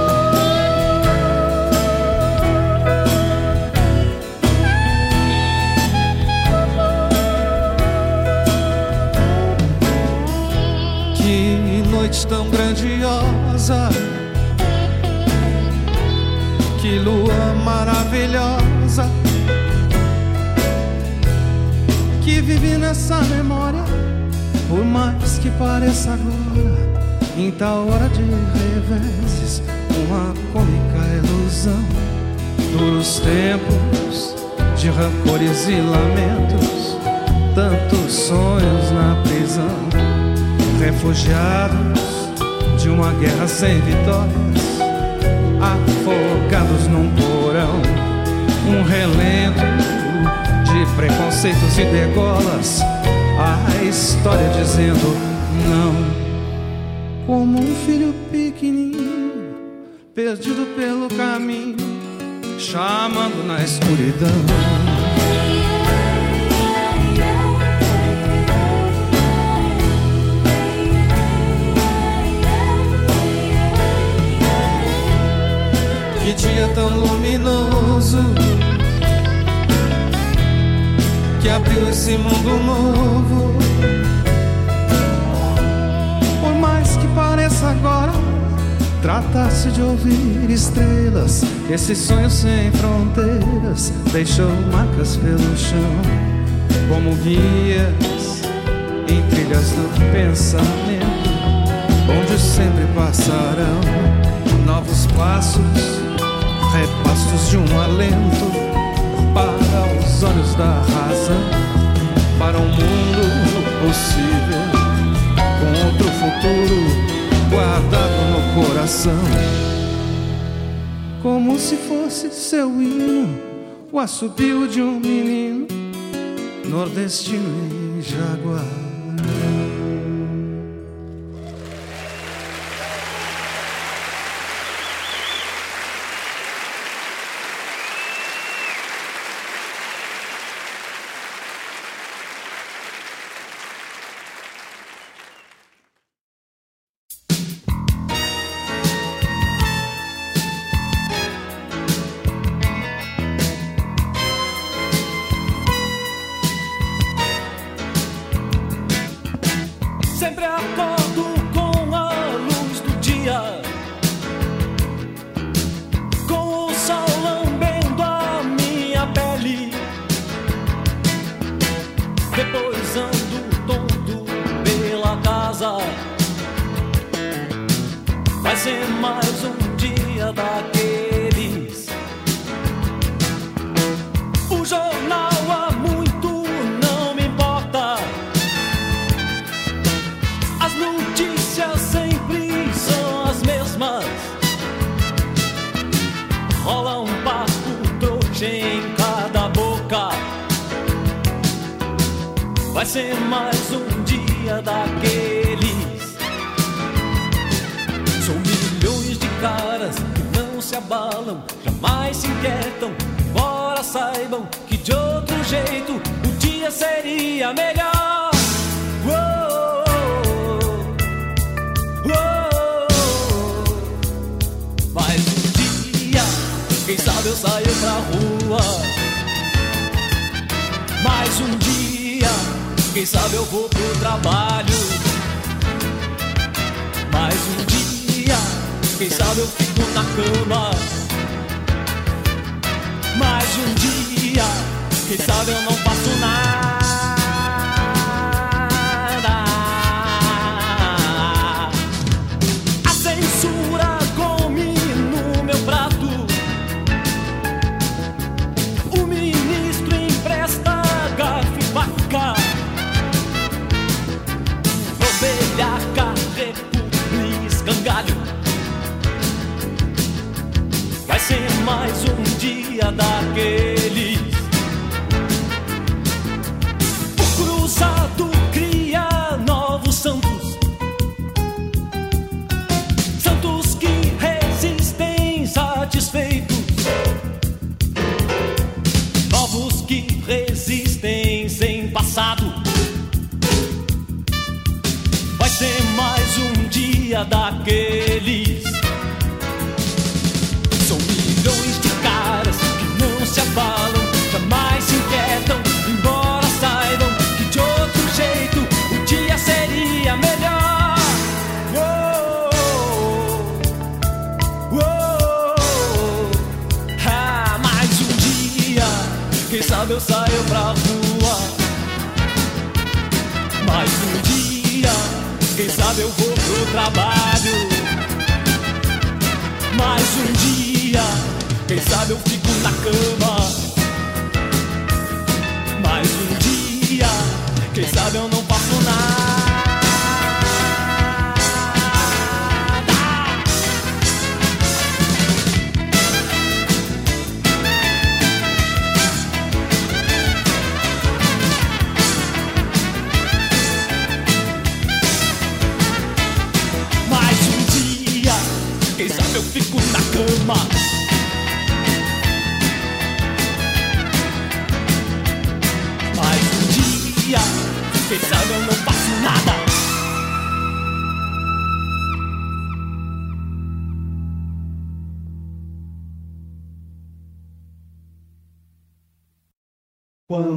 Speaker 20: Nessa memória, por mais que pareça agora em tal hora de reveses, uma cômica ilusão. Duros tempos de rancores e lamentos, tantos sonhos na prisão. Refugiados de uma guerra sem vitórias, afogados num porão. Um relento de preconceitos e degolas, a história dizendo não como um filho pequenininho, perdido pelo caminho, chamando na escuridão. Que dia tão luminoso que abriu esse mundo novo. Pareça agora Trata-se de ouvir estrelas. Esse sonho sem fronteiras Deixou marcas pelo chão Como guias Em trilhas do pensamento Onde sempre passarão Novos passos Repastos de um alento os olhos da razão Para um mundo possível com outro futuro guardado no coração. Como se fosse seu hino, o assobio de um menino nordestino e jaguar.
Speaker 5: Dia daqueles. Trabalho. Mais um dia, quem sabe eu fico na cama. Mais um dia, quem sabe eu não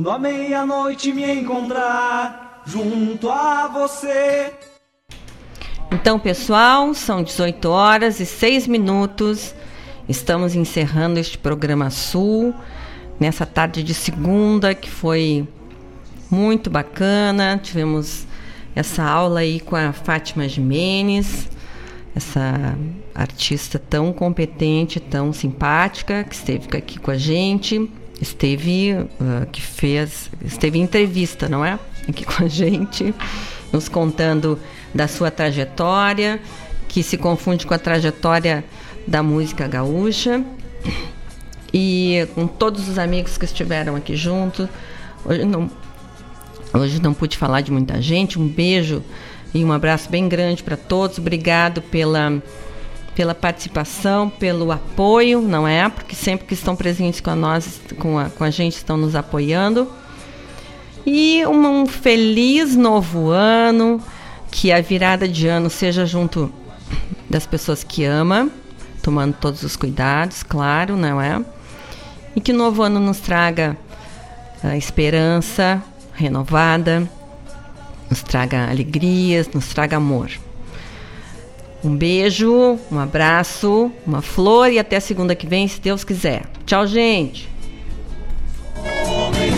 Speaker 21: Quando a meia-noite me encontrar junto a você.
Speaker 2: Então, pessoal, são 18 horas e 6 minutos. Estamos encerrando este programa Sul nessa tarde de segunda que foi muito bacana. Tivemos essa aula aí com a Fátima Jimenez, essa artista tão competente, tão simpática que esteve aqui com a gente. Esteve uh, que fez, esteve em entrevista, não é? Aqui com a gente, nos contando da sua trajetória, que se confunde com a trajetória da música gaúcha. E com todos os amigos que estiveram aqui juntos. Hoje não, hoje não pude falar de muita gente. Um beijo e um abraço bem grande para todos. Obrigado pela, pela participação, pelo apoio, não é? Porque sempre que estão presentes com a, nós, com a, com a gente, estão nos apoiando. E um, um feliz novo ano que a virada de ano seja junto das pessoas que ama, tomando todos os cuidados, claro, não é? E que o novo ano nos traga a esperança renovada, nos traga alegrias, nos traga amor. Um beijo, um abraço, uma flor e até segunda que vem, se Deus quiser. Tchau, gente!
Speaker 1: Homem,